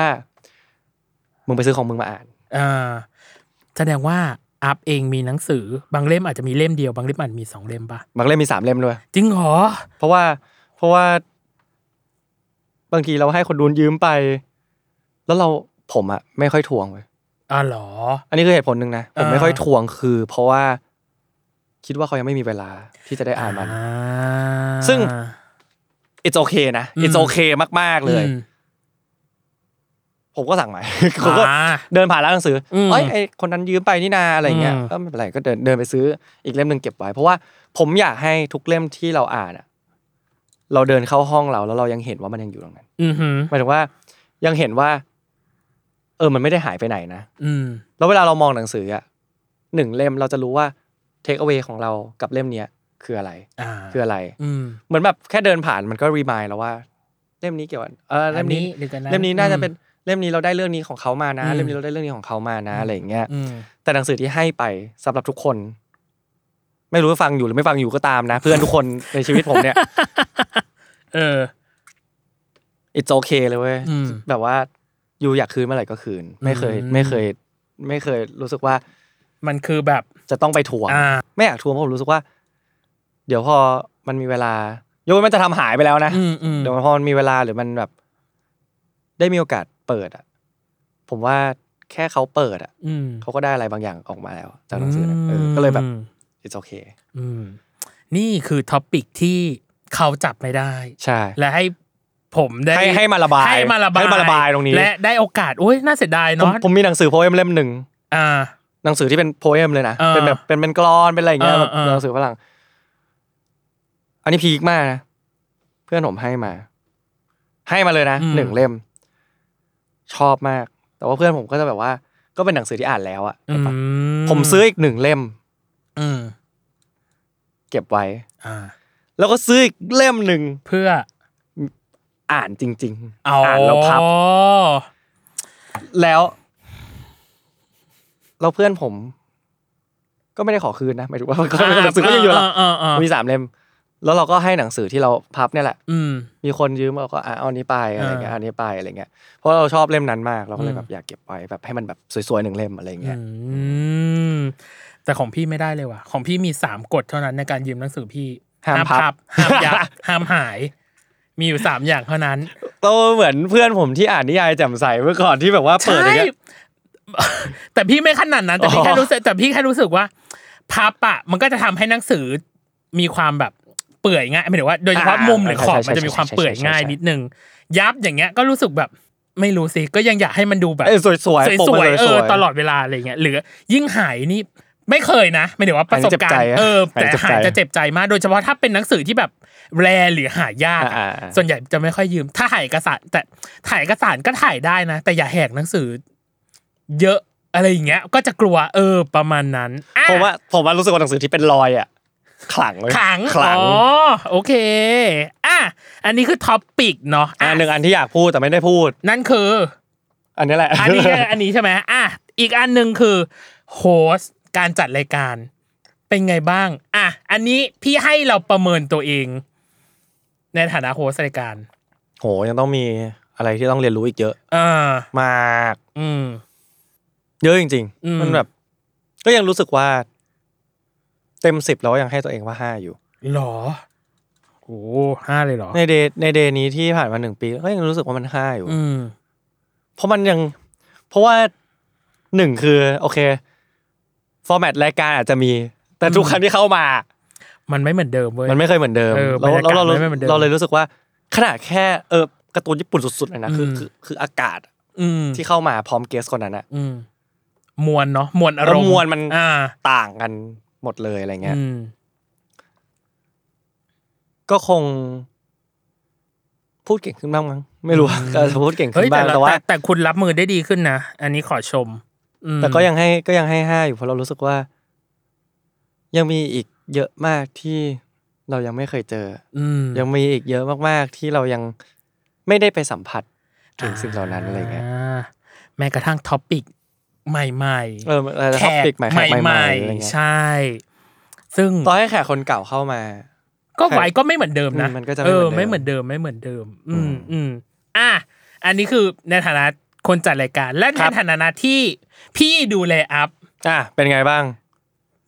มึงไปซื้อของมึงมาอ่านอ่าแสดงว่าอัพเองมีหนังสือบางเล่มอาจจะมีเล่มเดียวบางเล่มอาจจะมีสองเล่มปะบางเล่มมีสามเล่มด้วยจริงเหรอเพราะว่าเพราะว่า บางทีเราให้คนดูนยืมไป แล้วเราผมอะไม่ค่อยทวงเลยอ๋อเหรอ อันนี้คือเหตุผลหนึ่งนะผมอ่าไม่ค่อยทวงคือ เพราะว่า คิดว่าเขายังไม่มีเวลาที่จะได้อ่านมันอ่าซึ่ง it's okay นะอืม it's okay มาก ๆ เลยอืมผมก็สั่งใหม่ผมก็อ่าเดินผ่านร้านหนังสืออมเอ้ยไอคนนั้นยืมไปนี่นาอะไรเงี้ยอืมก็ไม่เป็นไรก็เดินเดินไปซื้ออีกเล่มหนึ่งเก็บไว้ เพราะว่าผมอยากให้ทุกเล่มที่เราอ่านอะ เราเดินเข้าห้องเราแล้วเรายังเห็นว่ามันยังอยู่ตรงนั้นอือหือหมายถึงว่ายังเห็นว่า เออ มันไม่ได้หายไปไหนนะอืมแล้วเวลาเรามองหนังสืออะหนึ่งเล่มเราจะรู้ว่าเทคเอา a y ของเรากับเล่มเนี้ยคืออะไร อ่าคืออะไร อืมเหมือนแบบแค่เดินผ่านมันก็รีมายแล้วว่า เล่มนี้เกี่ยวกับเออเล่มนี้อันนี้หรือกันนะเล่มนี้น่าจะอืมเป็นเล่มนี้เราได้เรื่องนี้ของเขามานะ อืม เล่มนี้เราได้เรื่องนี้ของเขามานะอะไรอย่างเงี้ย อืม แต่หนังสือที่ให้ไปสำหรับทุกคน ไม่รู้ว่าฟังอยู่หรือไม่ฟังอยู่ก็ตามนะ เพื่อนทุกคนในชีวิตผมเนี่ย เออ it's okay เลยเว้ยอืม แบบว่าอยู่อยากคืนเมื่อไหร่ก็คืน ไม่เคย อืม ไม่เคย ไม่เคยรู้สึกว่ามันคือแบบ จะต้องไปทวง อ่า ไม่อยากทวงเพราะผมรู้สึกว่า เดี๋ยวพอมันมีเวลาโยนมันจะทำหายไปแล้วนะ อืมอืมเดี๋ยวพอมันมีเวลาหรือมันแบบ ได้มีโอกาสเปิดอะ ผมว่าแค่เขาเปิดอะอืมเขาก็ได้อะไรบางอย่างออกมาแล้ว จากหนังสือนะเออก็เลยแบบ it's okay อืมนี่คือท็อปิกที่ เขาจับไม่ได้ ใช่ และให้ผมได้ให้ให้มาระบายให้มาระบายให้มาระบายตรงนี้ และได้โอกาสโอ้ยน่าเสียดายผมเนาะผมมีหนังสือโพเอมเล่มหนึ่งอ่า หนังสือที่เป็นโพเอมเลยนะเออเป็นแบบเป็นเป็นกรอนเป็นอะไรอย่างเงี้ยเออแบบเออหนังสือฝรั่ง อันนี้พีคมากนะเพื่อนผมให้มา ให้มาเลยนะหนึ่งเล่ม ชอบมาก แต่ว่าเพื่อนผมก็จะแบบว่า ก็เป็นหนังสือที่อ่านแล้วอะอืมผมซื้ออีกหนึ่งเล่ม อืมเก็บไว้ อ่า แล้วก็ซื้ออีกเล่มหนึ่งเพื่ออ่านจริงเอาอ่านแล้วพับแล้วแล้วเพื่อนผม ก็ไม่ได้ขอคืนนะหมายถึงว่าก็หนังสือก็ยังอยู่ละอ่าอ่ามีสามเล่มแล้วเราก็ให้หนังสือที่เราพับเนี่ยแหละ อืมมีคนยืมเราก็อะเอาอันนี้ไปอะไรเงี้ยอ่าเอาอันนี้ไปอะไรเงี้ยเพราะเราชอบเล่มนั้นมากเราก็เลอืยมแบบอยากเก็บไว้แบบให้มันแบบสวยๆหนึ่งเล่มอะไรเงี้ยอืมแต่ของพี่ไม่ได้เลยว่ะของพี่มีสามกฎเท่านั้นในการยืมหนังสือพี่ ห้ามพับห้ามยับห้ามหาย มีอยู่สามอย่างเท่านั้นโตเหมือนเพื่อนผมที่อ่านนิยายแจ่มใสเมื่อก่อนที่แบบว่าเปิดอย่างเงี้ยแต่พี่ไม่ขนาดนั้นแต่พี่อ๋อแค่รู้สึกแต่พี่แค่รู้สึกว่าพับอะมันก็จะทำให้หนังสือมีความแบบเปื่อยง่ายหมายถึงว่าโดยเฉพาะมุมหรือขอบมันจะมีความเปื่อยง่ายนิดนึง ยับอย่างเงี้ยก็รู้สึกแบบไม่รู้สิก็ยังอยากให้มันดูแบบเออสวยๆปกสมันวยๆเอสอวยๆตลอดเวลาอะไรเงี้ยหรือยิ่งหายนี่ ไม่เคยนะไม่ถึงว่าประสบการณ์หายณ์เจ็บใจอะเออหายแต่เจ็บใจหายจะเจ็บใจมากโดยเฉพาะถ้าเป็นหนังสือที่แบบ rare หรือหายากอะอ่าๆๆส่วนใหญ่จะไม่ค่อยยืม ถ้าถ่ายเอกสาร แต่ถ่ายเอกสารก็ถ่ายได้นะ แต่อย่าแหกหนังสือ เยอะอะไรอย่างเงี้ย ก็จะกลัวเออประมาณนั้นอะผมว่าผมว่ารู้สึกว่าหนังสือที่เป็นรอยอะขลังเลยขลังขลังอ๋อโอเคอะอันนี้คือ topic เนาะอ่าอะหนึ่งอันที่อยากพูดแต่ไม่ได้พูด นั่นคือ อันนี้แหละ อันนี้อันนี้ใช่ไหมอะอีกอันหนึ่งคือโฮสต์ การจัดรายการเป็นไงบ้าง อะ อันนี้พี่ให้เราประเมินตัวเอง ในฐานะโฮสต์รายการ โหยังต้องมีอะไรที่ต้องเรียนรู้อีกเยอะอ่ามาก อืม เยอะจริง อืม ๆ มันแบบ ก็ยังรู้สึกว่า เต็มสิบแล้วยังให้ตัวเองว่าห้าอยู่ หรอโอ้ห้าเลยเหรอในเดย์ในเดย์นี้ที่ผ่านมาหนึ่งปีก็ยังรู้สึกว่ามันห้าอยู่ อืม เพราะมันยัง เพราะว่าหนึ่งคือ โอเค ฟอร์แมตรายการอาจจะมี แต่ทุกครั้งที่เข้ามา มันไม่เหมือนเดิมเว้ยมันไม่เคยเหมือนเดิมเออแล้วบรรยากาศแล้วเราไม่เหมือนเดิม เราเลยรู้สึกว่าขนาดแค่เออการ์ตูนญี่ปุ่นสุดๆเลยนะคืออืมคือคืออากาศอืมที่เข้ามาพร้อมเกสคนนั้นอะอืมมวลเนาะมวลอารมณ์แล้วมวลมันอ่าต่างกันหมดเลยอะไรเงี้ย อืมก็คง พูดเก่งขึ้นบ้างมั้งไม่รู้ก็จะพูดเก่งเฮ้ขึ้ยนบ้างแต่แต่ว่า แต่แต่คุณรับมือได้ดีขึ้นนะ อันนี้ขอชมอืม แต่ก็ยังให้ก็ยังให้ห้าอยู่เพราะเรารู้สึกว่า ยังมีอีกเยอะมากที่เรายังไม่เคยเจอ อืมยังมีอีกเยอะมากๆ ที่เรายังไม่ได้ไปสัมผัสถึงสิ่งเหล่านั้นอะไรเงี้ยาแม้กระทั่งท็อปิกใหม่ๆเออเออแขท็อกปิกใหม่แขกใหม่ๆอะไรๆเงี้ยใช่ ซึ่งต่อให้แขกคนเก่าเข้ามา ก็ไว้ก็ไม่เหมือนเดิมนะอืมมันก็จะเออไม่ไม่เหเหมืมืออนนเดิเดิมมไม่เหมือนเดิม อือืมมอืมอะอันนี้คือในฐานะ คนจัดรายการ และคในรับฐานะที่พี่ดูแลอัพอะเป็นไงบ้าง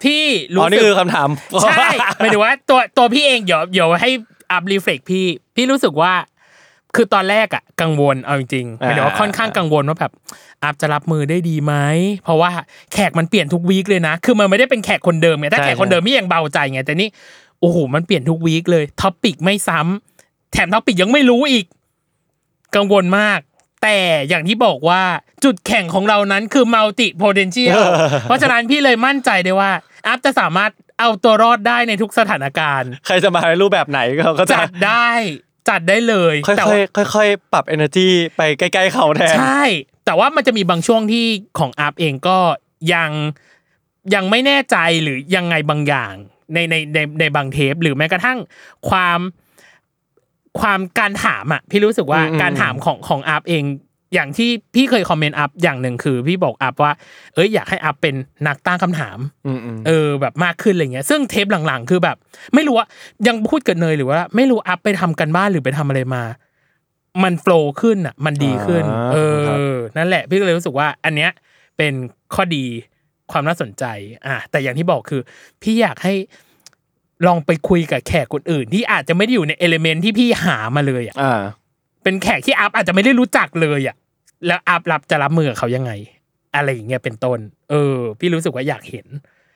พี่อ๋อรู้นี่สึคือกคำถามใช่หมายถึงว่าตัวตัวพี่เองเดี๋ยวเดี๋ยวให้อัพรีเฟล็กพี่ พี่รู้สึกว่า คือตอนแรกอะกังวลเอาจริงๆหมายถึงว่าค่อนข้างกังวลว่าแบบอัพจะรับมือได้ดีไหมเพราะว่าแขกมันเปลี่ยนทุกวีคเลยนะ คือมันไม่ได้เป็นแขกคนเดิมไงถ้าแขกคนเดิมพี่ยังเบาใจไงแต่นี่โอ้โหมันเปลี่ยนทุก week เลย topic ไม่ซ้ำแถม topic ยังไม่รู้อีก กังวลมาก แต่อย่างที่บอกว่าจุดแข็งของเรานั้นคือ multi potential เพราะฉะนั้นพี่เลยมั่นใจได้ว่าอัพจะสามารถเอาตัวรอดได้ในทุกสถานการณ์ ใครจะมาในรูปแบบไหนก็ก็จะจัดได้จัดได้เลยค่แต่ว่าอยๆค่อยๆปรับ energy ไปใกล้ๆเขาแทนใช่ แต่ว่ามันจะมีบางช่วงที่ของอัพเองก็ยังยังไม่แน่ใจหรือยังไงบางอย่างในในในในบางเทป หรือแม้กระทั่งความ ความการถามอะพี่รู้สึกว่าอืมอืมการถามของของอัพเอง อย่างที่พี่เคยคอมเมนต์อัพอย่างหนึ่งคือ พี่บอกอัพว่า เอ้ยอยากให้อัพเป็นนักตั้งคำถามอืมอืมเออแบบมากขึ้นอะไรเงี้ย ซึ่งเทปหลังๆ คือแบบ ไม่รู้ว่ายังพูดกับเนยหรือว่า ไม่รู้อัพไปทำการบ้านหรือไปทำอะไรมา มัน flow ขึ้นอะ มันดีขึ้นาเอครับ นั่นแหละ พี่ก็เลยรู้สึกว่า อันเนี้ยเป็นข้อดีความน่าสนใจ อะแต่อย่างที่บอกคือ พี่อยากให้ ลองไปคุยกับแขกคนอื่น ที่อาจจะไม่ได้อยู่ใน element ที่พี่หามาเลยอะอ่าเป็นแขกที่อัพอาจจะไม่ได้รู้จักเลยอะแล้วอัพรับจะรับมือกับเขายังไง อะไรอย่างเงี้ยเป็นต้น เออ พี่รู้สึกว่าอยากเห็น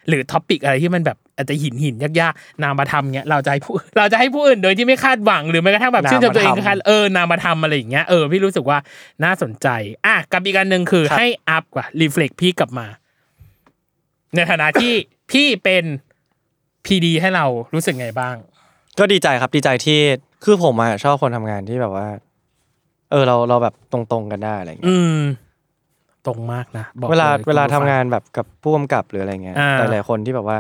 หรือ topic อะไรที่มันแบบอาจจะหินหินยากๆนามาทำเงี้ยเราจะให้ผู้เราจะให้ผู้อื่นโดยที่ไม่คาดหวังหรือแม้กระทั่งแบบชื่นชมตัวเองนามาทำคาดเออนามาทำอะไรอย่างเงี้ยเออพี่รู้สึกว่าน่าสนใจ อะกับอีกอันหนึ่งคือครับให้อัพกว่ารีเฟล็กพี่กลับมา ในฐานะที่พี่เป็น พีดีให้เรารู้สึกไงบ้าง ก็ดีใจครับดีใจที่คือผมอะชอบคนทำงานที่แบบว่า เออเราเราแบบตรงๆกันได้อะไรเงี้ยอืมตรงมากนะบอกเวลายเวลาคุณทำผู้ฟังานแบบกับผู้กำกับหรืออะไรเงี้ยอ่าหลายๆคนที่แบบว่า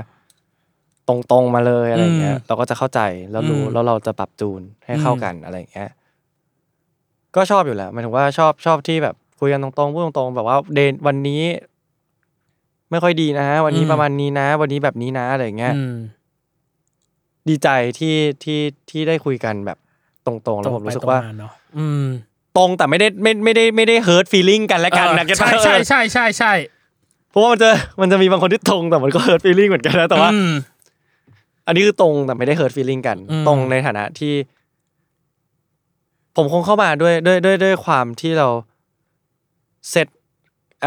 ตรงๆมาเลยอะไรเงี้ยอืมเราก็จะเข้าใจแล้วรู้อืมแล้วเราจะปรับจูนให้เข้าอืมกันอะไรเงี้ยก็ชอบอยู่แล้วหมายถึงว่าชอบชอบที่แบบคุยกันตรงๆพูดตรงๆแบบว่าเดนวันนี้ ไม่ค่อยดีนะวันนี้อืมประมาณนี้นะ วันนี้แบบนี้นะอะไรอย่างเงี้ยอืมดีใจที่ที่ที่ได้คุยกันแบบตรงๆแล้วผมรู้สึกว่าตรงไปตรงมเนาะอืมตรงแต่ไม่ได้ไม่ไม่ได้ไม่ได้เฮิร์ตฟีลิ่งกันและกันนะเออใช่ใช่ใช่ใช่ใช่เพราะว่ามันจะมันจะมีบางคนที่ตรงแต่มันก็เฮิร์ตฟีลิ่งเหมือนกันนะแต่ว่าอืมอันนี้คือตรงแต่ไม่ได้เฮิร์ตฟีลิ่งกันอืมตรงในฐานะที่ ผมคงเข้ามาด้วยด้วยด้วยด้วยความที่เราเซต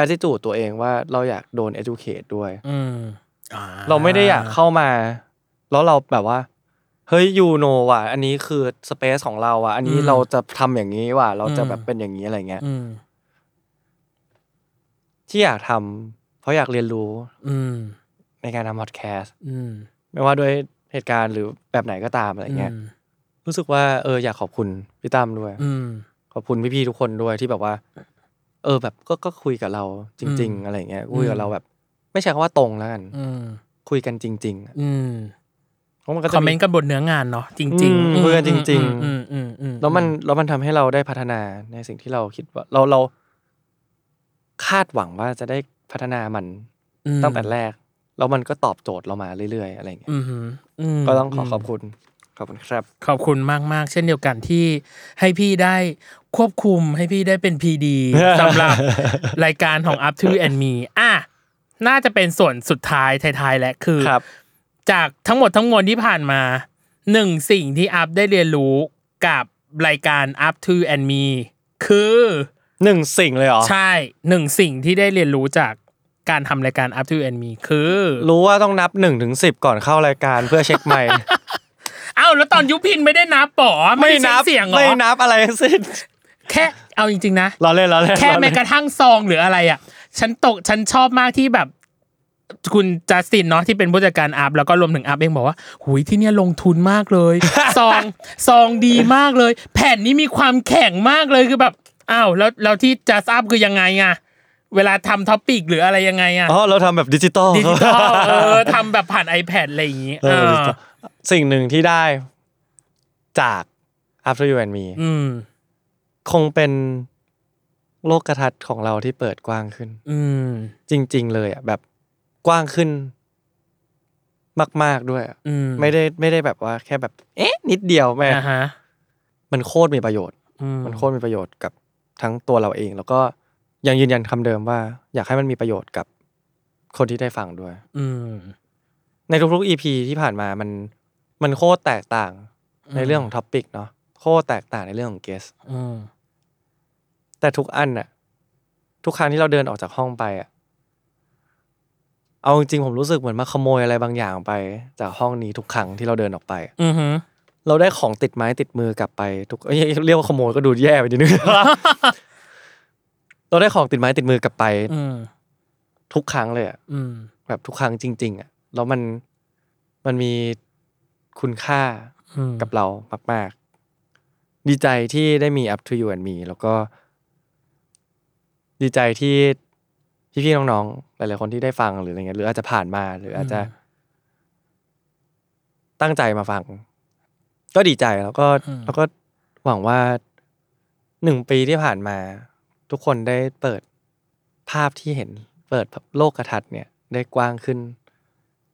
attitude ตัวเองว่าเราอยากโดน educate ด้วย อืมอ่เราไม่ได้อยากเข้ามา แล้วเราแบบว่า เฮ้ยยูโนว่ะ อันนี้คือสเปซของเราอะ อันนี้เราจะทำอย่างนี้ว่ะ เราจะแบบเป็นอย่างนี้อะไรเงี้ย อืม ที่อยากทำเพราะอยากเรียนรู้อืม ในการทำพอดแคสต์อืมไม่ว่าด้วยเหตุการณ์หรือแบบไหนก็ตามอะไรเงี้ย รู้สึกว่าเอออยากขอบคุณพี่ตั้มด้วย อืม ขอบคุณพี่ๆทุกคนด้วยที่แบบว่า เออแบบก็ก็คุยกับเราจริงอืมๆอะไรเงี้ยคุยกับเราแบบ ไม่ใช่คำว่าตรงแล้วกันอืมคุยกันจริงๆอะอืมเพราะมันก็คจะอมเมนต์กันบนเนื้องานเนาะจริงอืมๆคุยกันจริง ๆ อืมอืมอืมแล้วมันแล้วมันทำให้เราได้พัฒนาในสิ่งที่เราคิดว่าเราเรา คาดหวังว่าจะได้พัฒนามันอืมตั้งแต่แรก แล้วมันก็ตอบโจทย์เรามาเรื่อยๆ อะไรเงี้ยอืมอืมก็ต้องขอขอบคุณข อบคุณครับ ขอบคุณมากมากๆเช่นเดียวกันที่ให้พี่ได้ควบคุมให้พี่ได้เป็นพีดีสำหรับรายการของ Up to and Me อะน่าจะเป็นส่วนสุดท้ายท้ายๆและคือครับจากทั้งหมดทั้งมวลที่ผ่านมาหนึ่งสิ่งที่อัพได้เรียนรู้กับรายการ Up to and Me คือหนึ่งสิ่งเลยเหรอ ใช่หนึ่งสิ่งที่ได้เรียนรู้จากการทำรายการ Up to and Me คือ รู้ว่าต้องนับหนึ่งถึงสิบก่อนเข้ารายการเพื่อเช็คไมค์ เอ้าแล้วตอนยุพินไม่ได้นับป๋อไม่ได้เช็คเสียงเหรอไม่นับอะไรทั้งสิ้นแค่เอาจริงๆนะเราเล่นเราเล่นแค่เราแม้เล่นกระทั่งซองหรืออะไรอะฉันตกฉันชอบมากที่แบบคุณจัสตินเนาะที่เป็นผู้จัดการอัพแล้วก็รวมถึงอัพเองบอกว่าหุยพี่เนี่ยลงทุนมากเลยซองซองดีมากเลย แผ่นนี้มีความแข็งมากเลยคือแบบอ้าวแล้วแล้วที่จัสอัพคือยังไงอะเวลาทำ topic หรืออะไรยังไงอะอ๋อเราทำแบบดิจิตอลดิจิตอลเออทำแบบผ่าน iPad อะไรอย่างงี้เออเออดิจิตอล สิ่งหนึ่งที่ได้จาก Up to You and Me อืม คงเป็นโลกทัศน์ของเราที่เปิดกว้างขึ้น อืม จริง ๆ เลยอะแบบกว้างขึ้น มาก ๆด้วยอะอืมไม่ได้ไม่ได้แบบว่าแค่แบบ เอ๊ะ นิดเดียวแม่อ่าฮะมันโคตรมีประโยชน์ อืมมันโคตรมีประโยชน์กับทั้งตัวเราเอง แล้วก็ยังยืนยันคำเดิมว่า อยากให้มันมีประโยชน์กับคนที่ได้ฟังด้วย อืม ในทุกๆ EP ที่ผ่านมามัน มันโคตรแตกต่างในเรื่องของท็อปิกเนาะโคตรแตกต่างในเรื่องของเกสอืมแต่ทุกอันน่ะ ทุกครั้งที่เราเดินออกจากห้องไปอะ เอาจริงๆผมรู้สึกเหมือนมาขโมยอะไรบางอย่างไป จากห้องนี้ทุกครั้งที่เราเดินออกไป อือฮึเราได้ของติดไม้ติดมือกลับไปทุกเอ้ยเรียกว่าขโมยก็ดูแย่ไปนิดนึงเราได้ของติดไม้ติดมือกลับไป อืมทุกครั้งเลยอะอืมแบบทุกครั้งจริง ๆ อะ แล้วมันมันมี คุณค่าอืมกับเรามาก ๆ ดีใจที่ได้มี up to you and me แล้วก็ ดีใจที่พี่ๆน้องๆหลายๆคนที่ได้ฟังหรืออะไรเงี้ยหรืออาจจะผ่านมาหรืออาจจะ ตั้งใจมาฟัง ก็ดีใจแล้วก็แล้วก็หวังว่าหนึ่งปีที่ผ่านมา ทุกคนได้เปิดภาพที่เห็น เปิดโลกทัศน์เนี่ย ได้กว้างขึ้น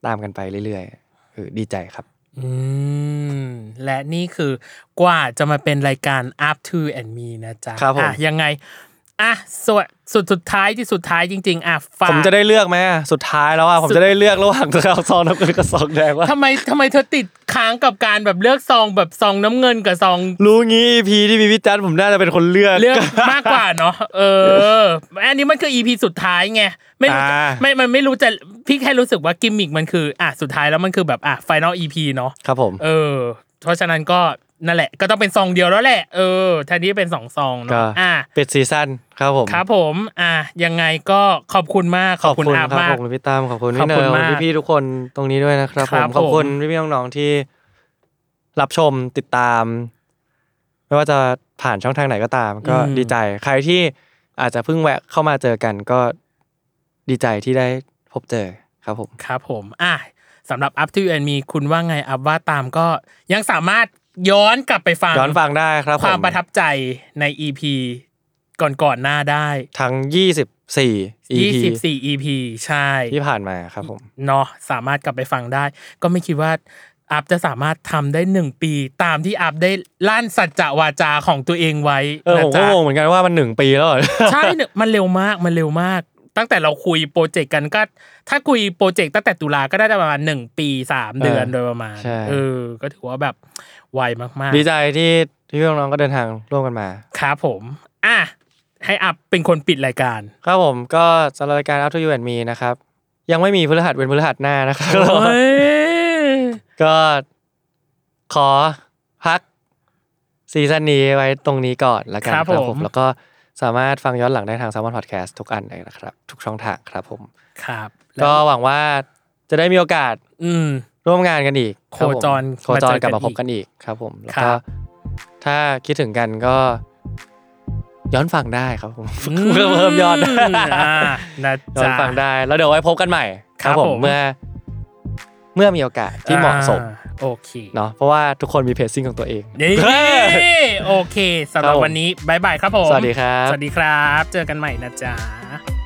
ตามกันไปเรื่อยๆเออดีใจครับ อืม และนี่คือกว่าจะมาเป็นรายการ up to and me นะจ๊ะครับผมอะยังไง อะส่วนสุดสุดท้ายที่สุดท้ายจริง ๆอะฝากผมจะได้เลือกไหมอะสุดท้ายแล้วอะผมจะได้เลือกระหว่างเอาซองน้ำเงินกับซองแดงว่าทำไมทำไมเธอติดค้างกับการแบบเลือกซองแบบซองน้ำเงินกับซอง รู้งี้ EP ที่มีพี่จันผมน่าจะเป็นคนเลือกเลือกมากกว่าเนาะเอออันนี้มันคือ EP สุดท้ายไงไม่รู้อ่าไม่มันไม่รู้จะพี่แค่รู้สึกว่ากิมมิกมันคืออะสุดท้ายแล้วมันคือแบบอะ final EP เนาะครับผม เออ เพราะฉะนั้นก็ นั่นแหละ ก็ต้องเป็นซองเดียวแล้วแหละเออแทนที่จะเป็นสองซองก็เนาะอะปิดซีซั่นครับผมครับผม อะยังไงก็ขอบคุณมากขอบคุณอาครับมากขอบคุณพี่ตั้มขอบคุณขอบพี่เนคุณยมากพี่พี่ๆทุกคนตรงนี้ด้วยนะครับคผรัมบขอบคุณผมพี่พี่ๆน้องๆที่รับชมติดตาม ไม่ว่าจะผ่านช่องทางไหนก็ตาม ก็อืมดีใจ ใครที่อาจจะเพิ่งแวะเข้ามาเจอกันก็ดีใจที่ได้พบเจอครับผมครับผม อะสำหรับ Up to You and Me คุณว่าไงอัพว่าตามก็ยังสามารถ ย้อนกลับไปฟังย้อนฟังได้ครับความผประทับใจใน EP ก่อนก่อนๆหน้าได้ ทั้งสี่ EP 24 EP ใช่ ที่ผ่านมาครับผมเนาะสามารถกลับไปฟังได้ ก็ไม่คิดว่าอัพจะสามารถทำได้หนึ่งปี ตามที่อัพได้ลั่นสัจจะวาจาของตัวเองไว้เออนะผมก็จ๊ะงงเหมือนกันว่ามันหนึ่งปีแล้วเหรอใช่เนี่ยมันเร็วมากมันเร็วมาก ตั้งแต่เราคุยโปรเจกต์กันก็ ถ้าคุยโปรเจกต์ตั้งแต่ตุลาก็ได้ประมาณหนึ่งปีสามเดือนเออโดยประมาณ ใช่ เออ ก็ถือว่าแบบไวมากดีใจที่ที่พี่น้องๆก็เดินทางร่วมกันมา ๆครับผม อะให้อัพเป็นคนปิดรายการ ครับผมก็สำหรับรายการ Up to You and Me นะครับ ยังไม่มีพฤหัสเว้นพฤหัสหน้านะครับโอ้ย ก็ขอพักซีซั่นนี้ไว้ตรงนี้ก่อนละกันครับครับผผมมแล้วก็ สามารถฟังย้อนหลังได้ทาง s ซ l m o n Podcast ทุกอันเลยนะครับ ทุกช่องทางครับผมครับ ก็หวังว่าจะได้มีโอกาส อืมร่วมงานกันอีกบผมโคจรโคจรมาเจอกันกลับมาอีกพบกันอีกครับ ผมแล้วครัก็บถ้าคิดถึงกันก็ย้อนฟังได้ครับผมอืเพื่อเพิ่มยอดอ่านะย้อนจ๊ะฟังได้ แล้วเดี๋ยวไว้พบกันใหม่ ครับผมเมื่อ เมื่อมีโอกาสที่เหมาะสมอ่ โอเคเนาะเพราะว่าทุกคนมี pacing ของตัวเองนี่โอเคสำหรับครับผมวันนี้บายบายครับผม สวัสดีครับ สวัสดีครับ เจอกันใหม่นะจ๊ะ